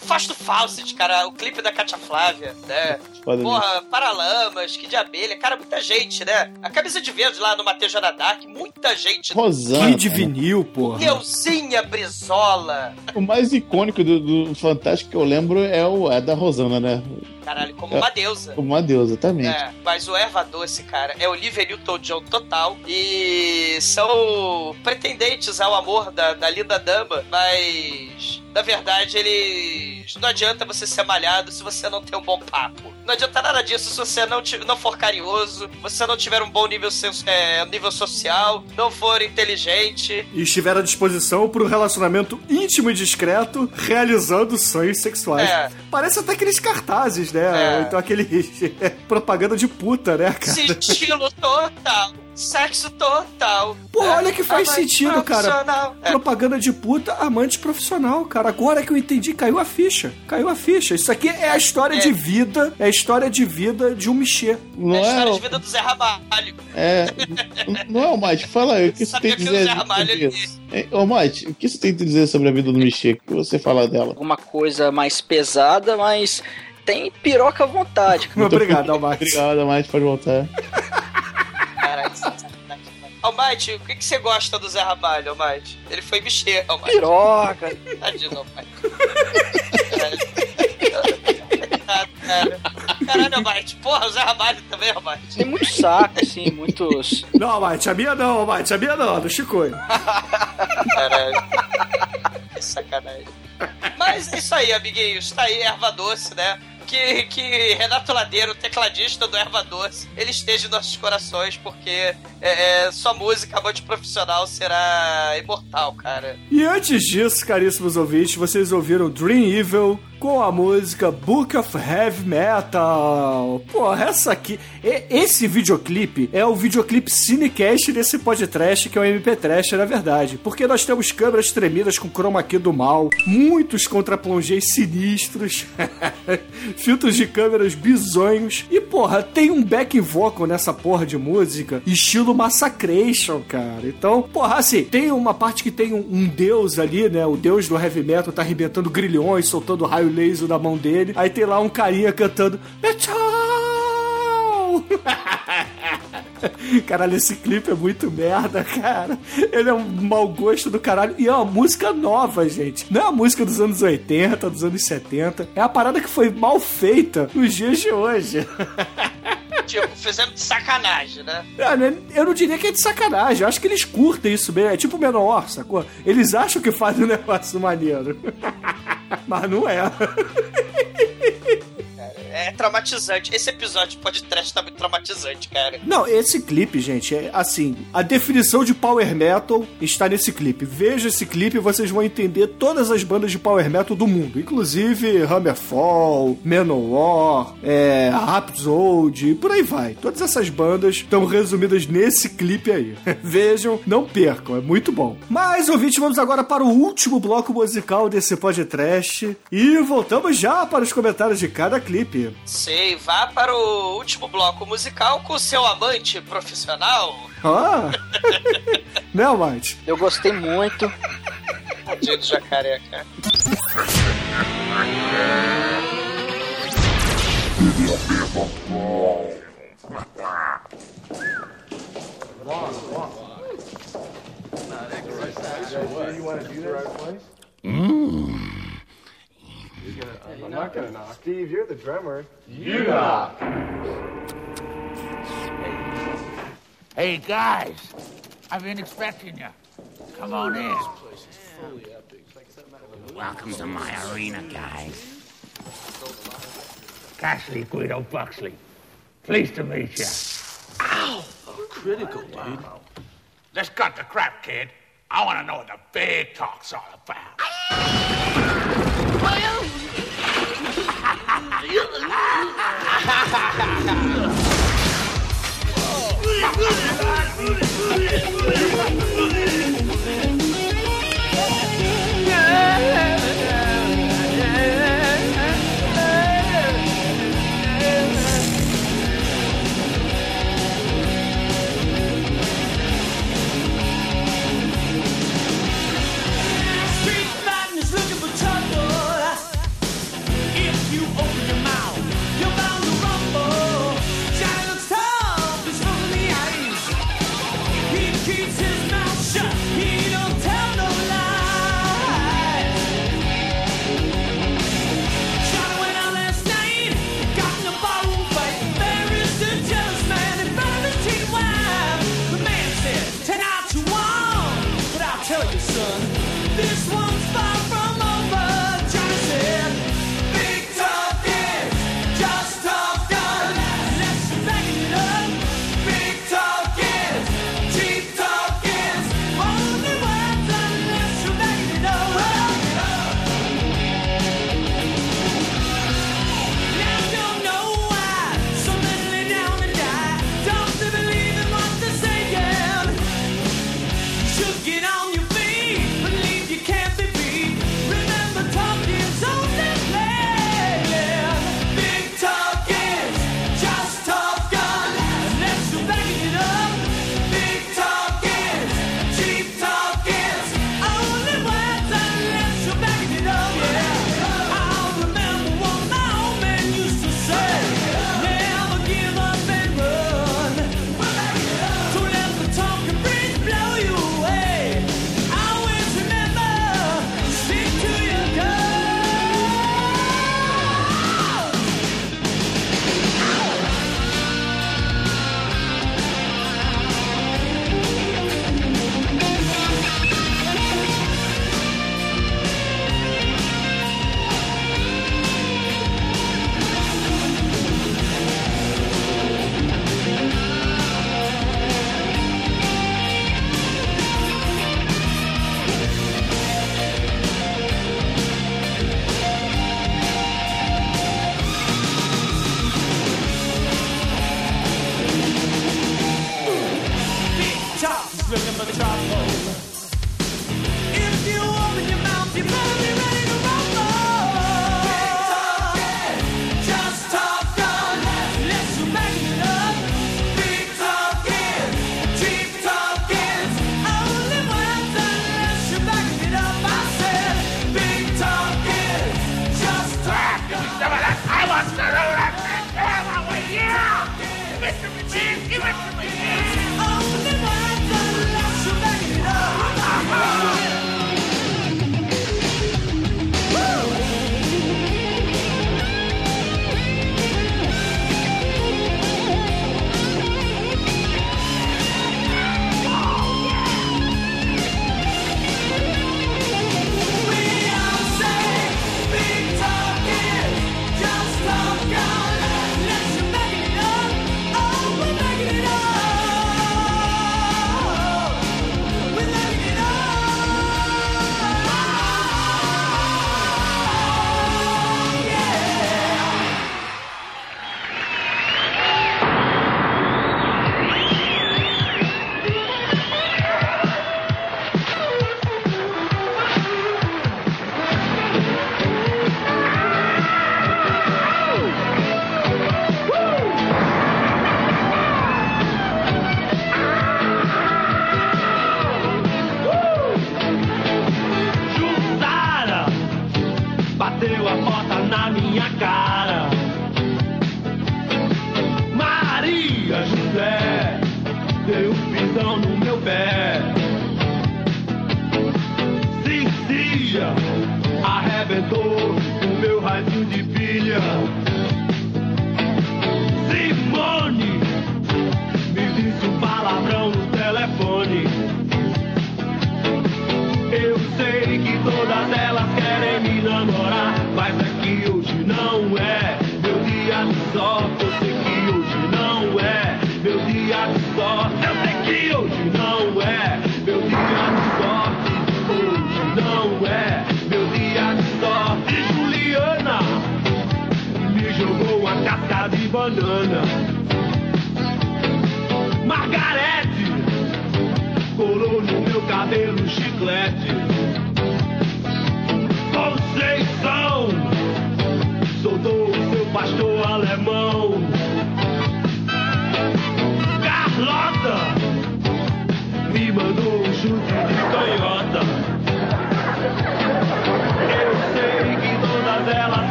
Fausto Fawcett, cara, o clipe da Katia Flávia, né?
Foda
Porra, Paralamas, Kid de Abelha, cara, muita gente, né? A camisa de verde lá no Mateus Dark, muita gente.
Rosana.
Kid vinil, porra.
Neuzinha Brizola.
O mais icônico do, do Fantástico que eu lembro é o é da Rosana, né?
Caralho, como uma deusa.
Como uma deusa, também.
É, mas o Erva Doce, cara, é Olivia Newton-John total e são pretendentes ao amor da, da linda dama, mas na verdade eles não adianta você ser malhado se você não tem um bom papo. Não adianta nada disso se você não, não for carinhoso, você não tiver um bom nível, é, nível social, não for inteligente.
E estiver à disposição para um relacionamento íntimo e discreto, realizando sonhos sexuais.
É.
Parece até aqueles cartazes, né?
É.
Então aquele *laughs* propaganda de puta, né, cara?
Estilo total, sexo total.
Pô,
É,
olha que faz
amante
sentido, cara.
É.
Propaganda de puta, amante profissional, cara. Agora que eu entendi, caiu a ficha. Caiu a ficha. Isso aqui é a história
É.
de vida, é a história de vida de um Michê.
Não
É a
é,
história de vida do Zé Ramalho.
é, não é o Mate, fala aí, o que você
Sabia
tem a
que o
dizer Ô, Mate, o que você tem a dizer sobre a vida do Michê? O que você fala dela?
Alguma coisa mais pesada, mas tem piroca à vontade. cara. *laughs*
Obrigado, Almax.
Obrigado, Mate, pode voltar. *laughs*
Caralho. Almighty, o que, que você gosta do Zé Ramalho, Almighty? Ele foi mexer, Almighty.
Piroca.
Tadinho, Almighty. Caralho, cara. Caralho, Almighty. Porra, o Zé Ramalho também, Almighty.
Tem muito saco, assim, muitos.
Não, Mate, a minha não, Mate, a minha não, do Chicoio.
Caralho. Que sacanagem. Mas é isso aí, amiguinhos. Tá aí, erva doce, né? Que, que Renato Ladeiro, tecladista do Erva Doce, ele esteja em nossos corações, porque é, é, sua música, amante profissional, será imortal, cara.
E antes disso, caríssimos ouvintes, vocês ouviram Dream Evil com a música Book of Heavy Metal. Porra, essa aqui. Esse videoclipe é o videoclipe cinecast desse podcast, que é o MP Trash, na verdade. Porque nós temos câmeras tremidas com chroma key do mal, muitos contraplongés sinistros, *laughs* filtros de câmeras bizonhos. E, porra, tem um back vocal nessa porra de música, estilo Massacration, cara. Então, porra, assim, tem uma parte que tem um, um deus ali, né? O deus do heavy metal tá arrebentando grilhões, soltando raio laser da mão dele. Aí tem lá um carinha cantando Metal! *laughs* Caralho, esse clipe é muito merda, cara. Ele é um mau gosto do caralho. E é uma música nova, gente. Não é uma música dos anos 80, dos anos 70. É a parada que foi mal feita nos dias de hoje. *laughs*
Tipo, fizemos de sacanagem, né?
Ah, né? Eu não diria que é de sacanagem. Eu acho que eles curtem isso mesmo. É tipo Menor, sacou? Eles acham que fazem um *laughs* negócio maneiro. Mas não é.
É traumatizante. Esse episódio pode trash tá muito traumatizante, cara.
Não, esse clipe, gente, é assim, a definição de power metal está nesse clipe. Veja esse clipe e vocês vão entender todas as bandas de power metal do mundo, inclusive Hammerfall, Manowar, é, Rhapsody, por aí vai. Todas essas bandas estão resumidas nesse clipe aí. *laughs* Vejam, não percam, é muito bom. Mas, ouvinte, vamos agora para o último bloco musical desse podcast e voltamos já para os comentários de cada clipe.
Sei, vá para o último bloco musical com o seu amante profissional.
Ah! *laughs* né, Mate?
Eu gostei muito.
Tadinho do jacaré, cara.
I'm not gonna knock. Steve, you're the drummer.
You knock. Hey guys, I've been expecting you. Come on in. Welcome to my arena, guys. Cassidy Guido Buxley. Pleased to meet you. Ow! critical, dude. Let's cut the crap, kid. I want to know what the big talk's all about.
please,
Ha ha ha!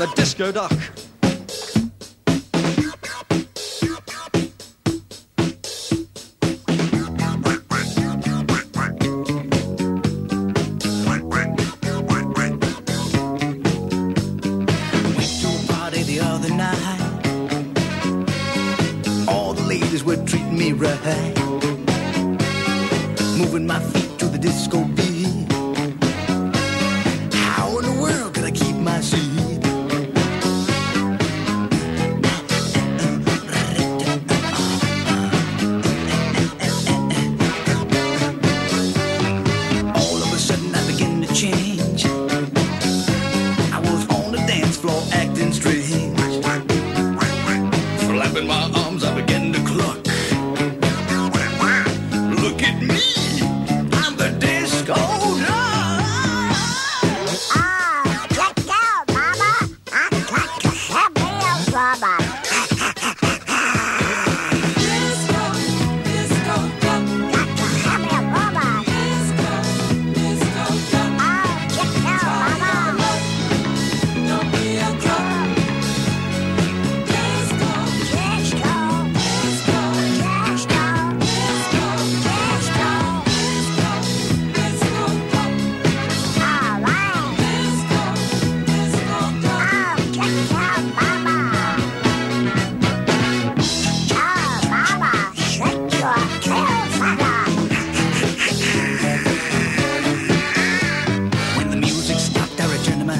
I'm a disco duck.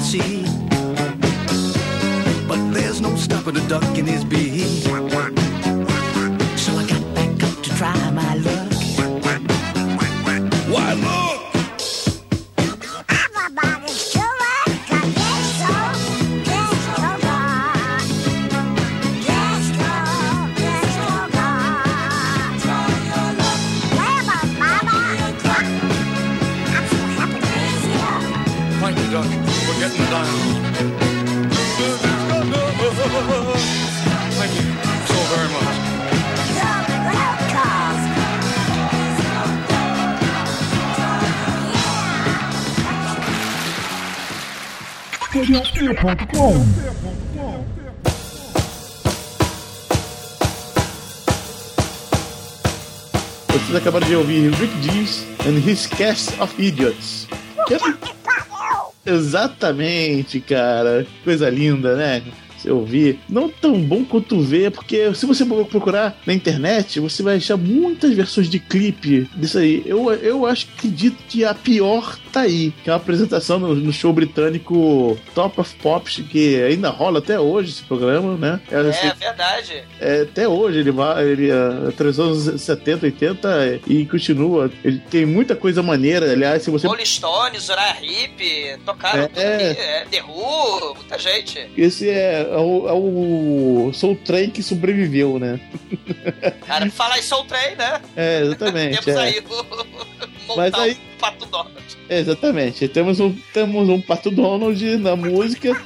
Seat. But there's no stopping a duck in his beat.
Vocês acabaram de ouvir Rick Dees and His Cast of Idiots. É- Exatamente, cara. Coisa linda, né? Você ouvir. Não tão bom quanto ver, porque se você procurar na internet, você vai achar muitas versões de clipe disso aí. Eu, eu acho, acredito que a pior tá aí, que é uma apresentação no, no show britânico Top of Pops, que ainda rola até hoje esse programa, né? É,
É verdade.
é, até hoje ele vai, ele é, dos anos 70, 80 e continua. Ele tem muita coisa maneira, aliás, se você
Rolling Stones, Uriah Heep, tocaram
É.
tudo aqui. É, The Who, muita gente.
esse é, é o, é o Soul Train que sobreviveu, né? *laughs*
Cara, falar em Soul Train, né?
É, exatamente.
Temos
é.
aí o
Mas aí-
o Pato Donald.
Exatamente. Temos um, temos um Pato Donald na música.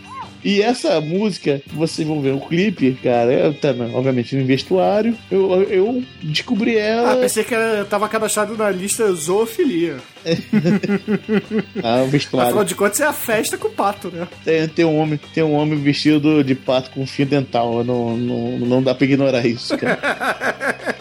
E essa música, vocês vão ver o clipe, cara, eu, tá, obviamente no vestuário. Eu, eu descobri ela.
Ah, pensei que era, tava cadastrado na lista zoofilia. *laughs*
Ah, o vestuário.
Afinal de contas, é a festa com o pato, né?
Tem, tem um homem, tem um homem vestido de pato com fio dental. Não, não, não dá pra ignorar isso, cara. *laughs*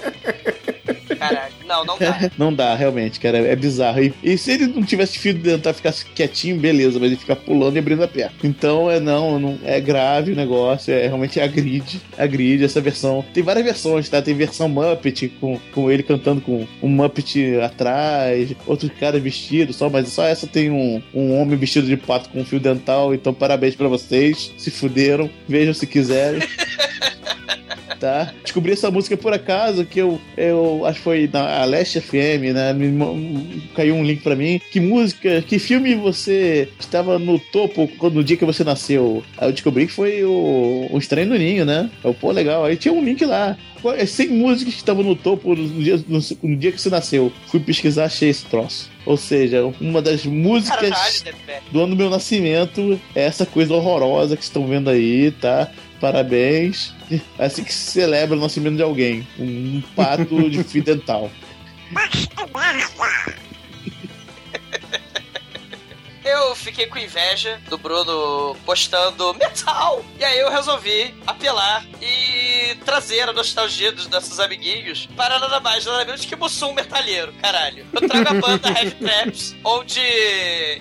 Não, não dá. *laughs*
não dá, realmente, cara. É bizarro. E, e se ele não tivesse fio dental, ficasse quietinho, beleza, mas ele fica pulando e abrindo a perna. Então é não, não é grave o negócio, é realmente agride, agride essa versão. Tem várias versões, tá? Tem versão Muppet com, com ele cantando com um Muppet atrás, outros caras vestidos só, mas só essa tem um, um homem vestido de pato com fio dental. Então parabéns pra vocês, se fuderam, vejam se quiserem. *laughs* tá? Descobri essa música por acaso, que eu, eu acho que foi na Leste FM, né? Me, caiu um link pra mim. Que música, que filme você estava no topo quando, no dia que você nasceu? Aí eu descobri que foi o, o Estranho no Ninho, né? Eu, pô, legal. Aí tinha um link lá. Qual- é 100 músicas que estavam no topo no dia, no, no dia que você nasceu. Fui pesquisar, achei esse troço. Ou seja, uma das músicas
Caralho,
do ano do meu nascimento é essa coisa horrorosa que estão vendo aí, tá? Parabéns. É assim que se celebra o nascimento de alguém. Um pato de fio dental.
Eu fiquei com inveja do Bruno postando metal. E aí eu resolvi apelar e trazer a nostalgia dos nossos amiguinhos para nada mais, nada menos que Mussum Metalheiro, caralho. Eu trago a banda *laughs* Heavy Traps, onde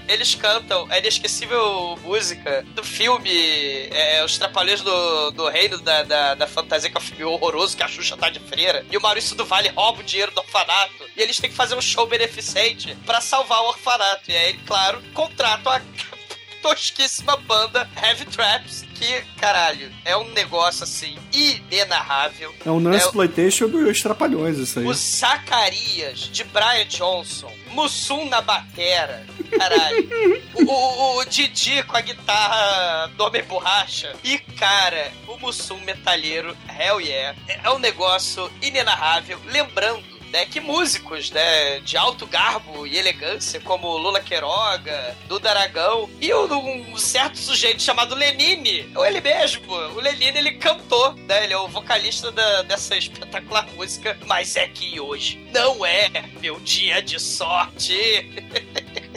eles cantam a inesquecível música do filme é, Os Trapalhões do, do Reino da, da, da Fantasia, que é um filme horroroso, que a Xuxa tá de freira, e o Maurício do Vale rouba o dinheiro do orfanato, e eles têm que fazer um show beneficente pra salvar o orfanato. E aí, claro, contratam a *laughs* tosquíssima banda Heavy Traps, que, caralho, é um negócio assim inenarrável.
É um non-exploitation dos trapalhões, isso aí.
Os Zacarias de Brian Johnson, Mussum na batera, caralho. *laughs* o, o, o Didi com a guitarra do Homem Borracha. E, cara, o Mussum metalheiro, hell yeah. É um negócio inenarrável. Lembrando né, que músicos né, de alto garbo e elegância, como Lula Queiroga, Duda Aragão, e um, um certo sujeito chamado Lenine, ou ele mesmo, o Lenine, ele cantou, né, ele é o vocalista da- dessa espetacular música, mas é que hoje não é meu dia de sorte. *laughs*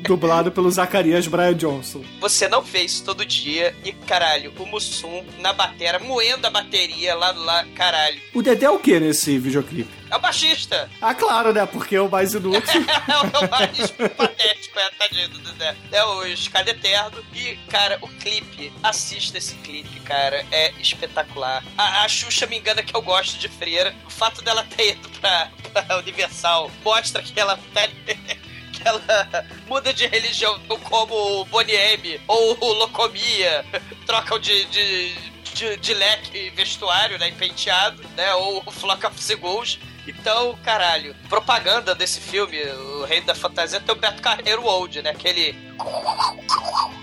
Dublado pelo Zacarias Brian Johnson.
Você não isso todo dia e, caralho, o Mussum na batera, moendo a bateria lá lá, caralho.
O Dedé é o que nesse videoclipe?
É o baixista.
Ah, claro, né? Porque é o mais inútil. *laughs*
é o mais patético, é, tadinho do Dedé. É o Escada Eterno. E, cara, o clipe, assista esse clipe, cara, é espetacular. A, a Xuxa me engana que eu gosto de freira. O fato dela ter ido pra, pra Universal mostra que ela tá. *laughs* que ela muda de religião como o Bonnie M ou o Locomia, trocam de, de, de, de leque vestuário, né, penteado, né, ou o Flock of Seagulls. Então, caralho, propaganda desse filme, O Rei da Fantasia, tem o Beto Carreiro Old, né, aquele...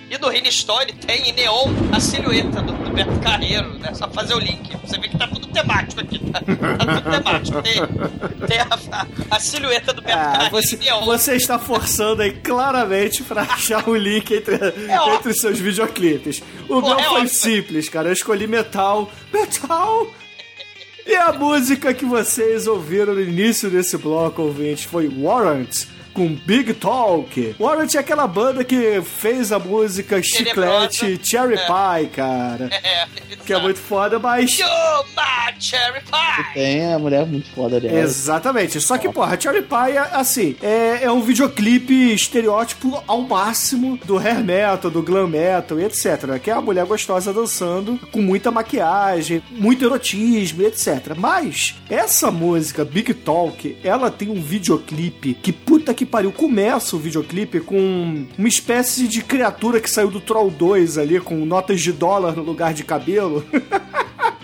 E no Rine Story tem em neon a silhueta do, do Beto Carreiro, né? Só fazer o link. Você vê que tá tudo temático aqui, tá? Tá tudo temático. Tem, tem a, a silhueta do Beto
Ah,
Carreiro
você,
neon.
você está forçando aí claramente pra achar o link entre, entre os seus videoclipes. O
Pô,
meu
é
foi
óbvio.
simples, cara. Eu escolhi metal. Metal! E a música que vocês ouviram no início desse bloco, ouvintes, foi Warrant. Com Big Talk. Warrant é aquela banda que fez a música Chiclete Cherry
É.
Pie, cara.
É,
Que é muito foda, mas.
Cherry pie!
Tem a mulher muito foda dela.
Exatamente. Só que, porra, Cherry Pie, é, assim, é, é um videoclipe estereótipo ao máximo do hair metal, do glam metal e etc. né? Que é a mulher gostosa dançando, com muita maquiagem, muito erotismo e etc. Mas, essa música, Big Talk, ela tem um videoclipe que, puta que pariu, começa o videoclipe com uma espécie de criatura que saiu do Troll 2 ali, com notas de dólar no lugar de cabelo. *laughs*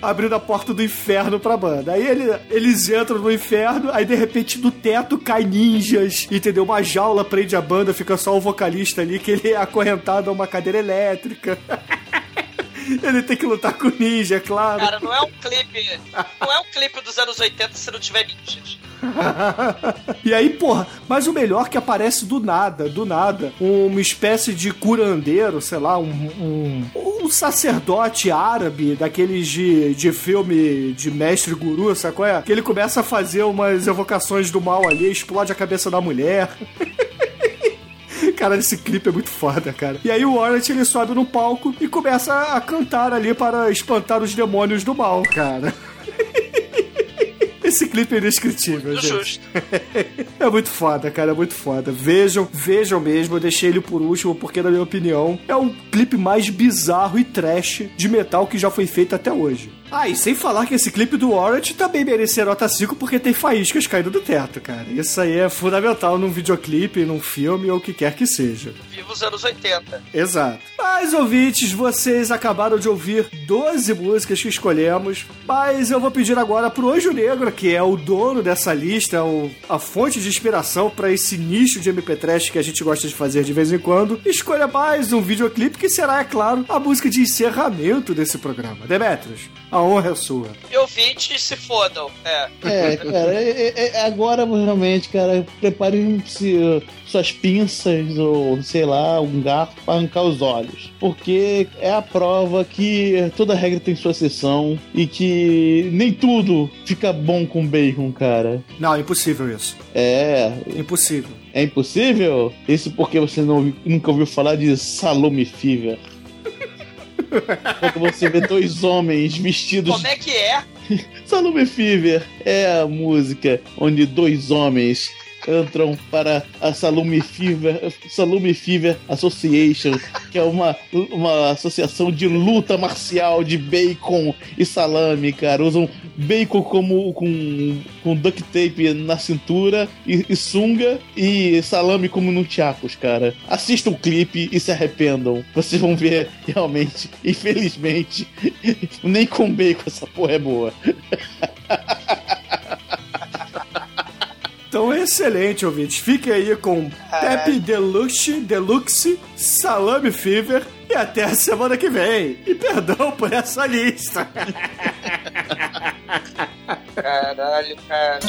abrindo a porta do inferno pra banda. Aí ele- eles entram no inferno, aí de repente do teto cai ninjas, entendeu? Uma jaula prende a banda, fica só o vocalista ali, que ele é acorrentado a uma cadeira elétrica. *laughs* ele tem que lutar com ninja, é claro.
Cara, não é um clipe. Não é um clipe dos anos 80 se não tiver ninjas. *laughs*
e aí, porra, mas o melhor que aparece do nada, do nada, uma espécie de curandeiro, sei lá, um, um, um sacerdote árabe, daqueles de, de filme de mestre guru, sabe qual é? Que ele começa a fazer umas evocações do mal ali, explode a cabeça da mulher. *laughs* Cara, esse clipe é muito foda, cara. E aí o Warren ele sobe no palco e começa a cantar ali para espantar os demônios do mal, cara. Esse clipe é indescritível, gente.
Justo. *laughs*
É muito foda, cara, é muito foda. Vejam, vejam mesmo, eu deixei ele por último porque, na minha opinião, é o clipe mais bizarro e trash de metal que já foi feito até hoje. Ah, e sem falar que esse clipe do Warrant também merecia nota 5 porque tem faíscas caindo do teto, cara. Isso aí é fundamental num videoclipe, num filme ou o que quer que seja.
Viva os anos 80.
Exato. Mas, ouvintes, vocês acabaram de ouvir 12 músicas que escolhemos, mas eu vou pedir agora pro Anjo Negro, que é o dono dessa lista, é a fonte de inspiração para esse nicho de MP3 que a gente gosta de fazer de vez em quando, escolha mais um videoclipe que será, é claro, a música de encerramento desse programa. Demetrios, a honra é sua.
E ouvintes se fodam. É.
É, cara, é- é- é- agora realmente, cara, preparem-se suas pinças ou, sei lá, um garfo para arrancar os olhos. Porque é a prova que toda regra tem sua exceção e que nem tudo fica bom com bacon, cara.
Não, é impossível isso.
É.
Impossível.
É impossível? Isso porque você não nunca ouviu falar de Salome Fever. Quando você vê dois homens vestidos
Como é que é? *laughs*
Salome Fever é a música onde dois homens entram para a Salome Fever, Salome Fever Association, que é uma, uma associação de luta marcial de bacon e salame, cara. Usam bacon como com, com duct tape na cintura e, e sunga e salame como nunchakus, cara. Assistam o clipe e se arrependam. Vocês vão ver realmente, infelizmente, *laughs* nem com bacon essa porra é boa. *laughs*
Então, excelente, ouvintes. Fiquem aí com Pepe Deluxe, Deluxe, Salame Fever e até a semana que vem. E perdão por essa lista.
Caralho, cara.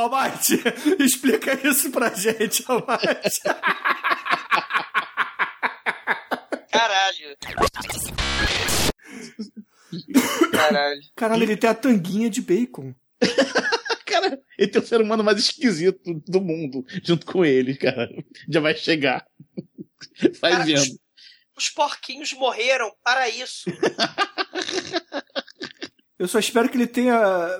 Almighty, *laughs* explica isso pra gente, Almighty.
Caralho. Caralho.
Caralho, ele tem a tanguinha de bacon. *laughs*
Cara, ele tem o ser humano mais esquisito do mundo junto com ele, cara. Já vai chegar. *laughs* Vai
Cara,
vendo.
Os porquinhos morreram para isso.
Eu só espero que ele tenha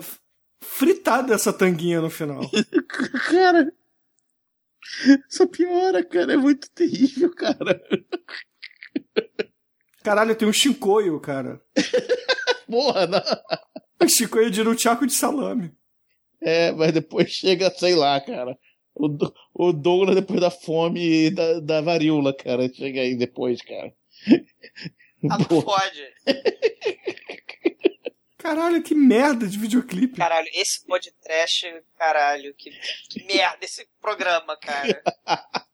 f- fritado essa tanguinha no final. *laughs*
Cara. Só piora, cara. É muito terrível, cara.
Caralho, tem um chincoio, cara. *laughs*
Porra, não.
O chincoio de um tchaco de salame.
É, mas depois *laughs* chega, sei lá, cara. O, o Douglas, depois da fome e da, da varíola, cara. Chega aí depois, cara.
Ah, não
Pô,
pode.
Caralho, que merda de videoclipe.
Caralho, esse podcast, caralho, que, que merda esse programa, cara. *laughs*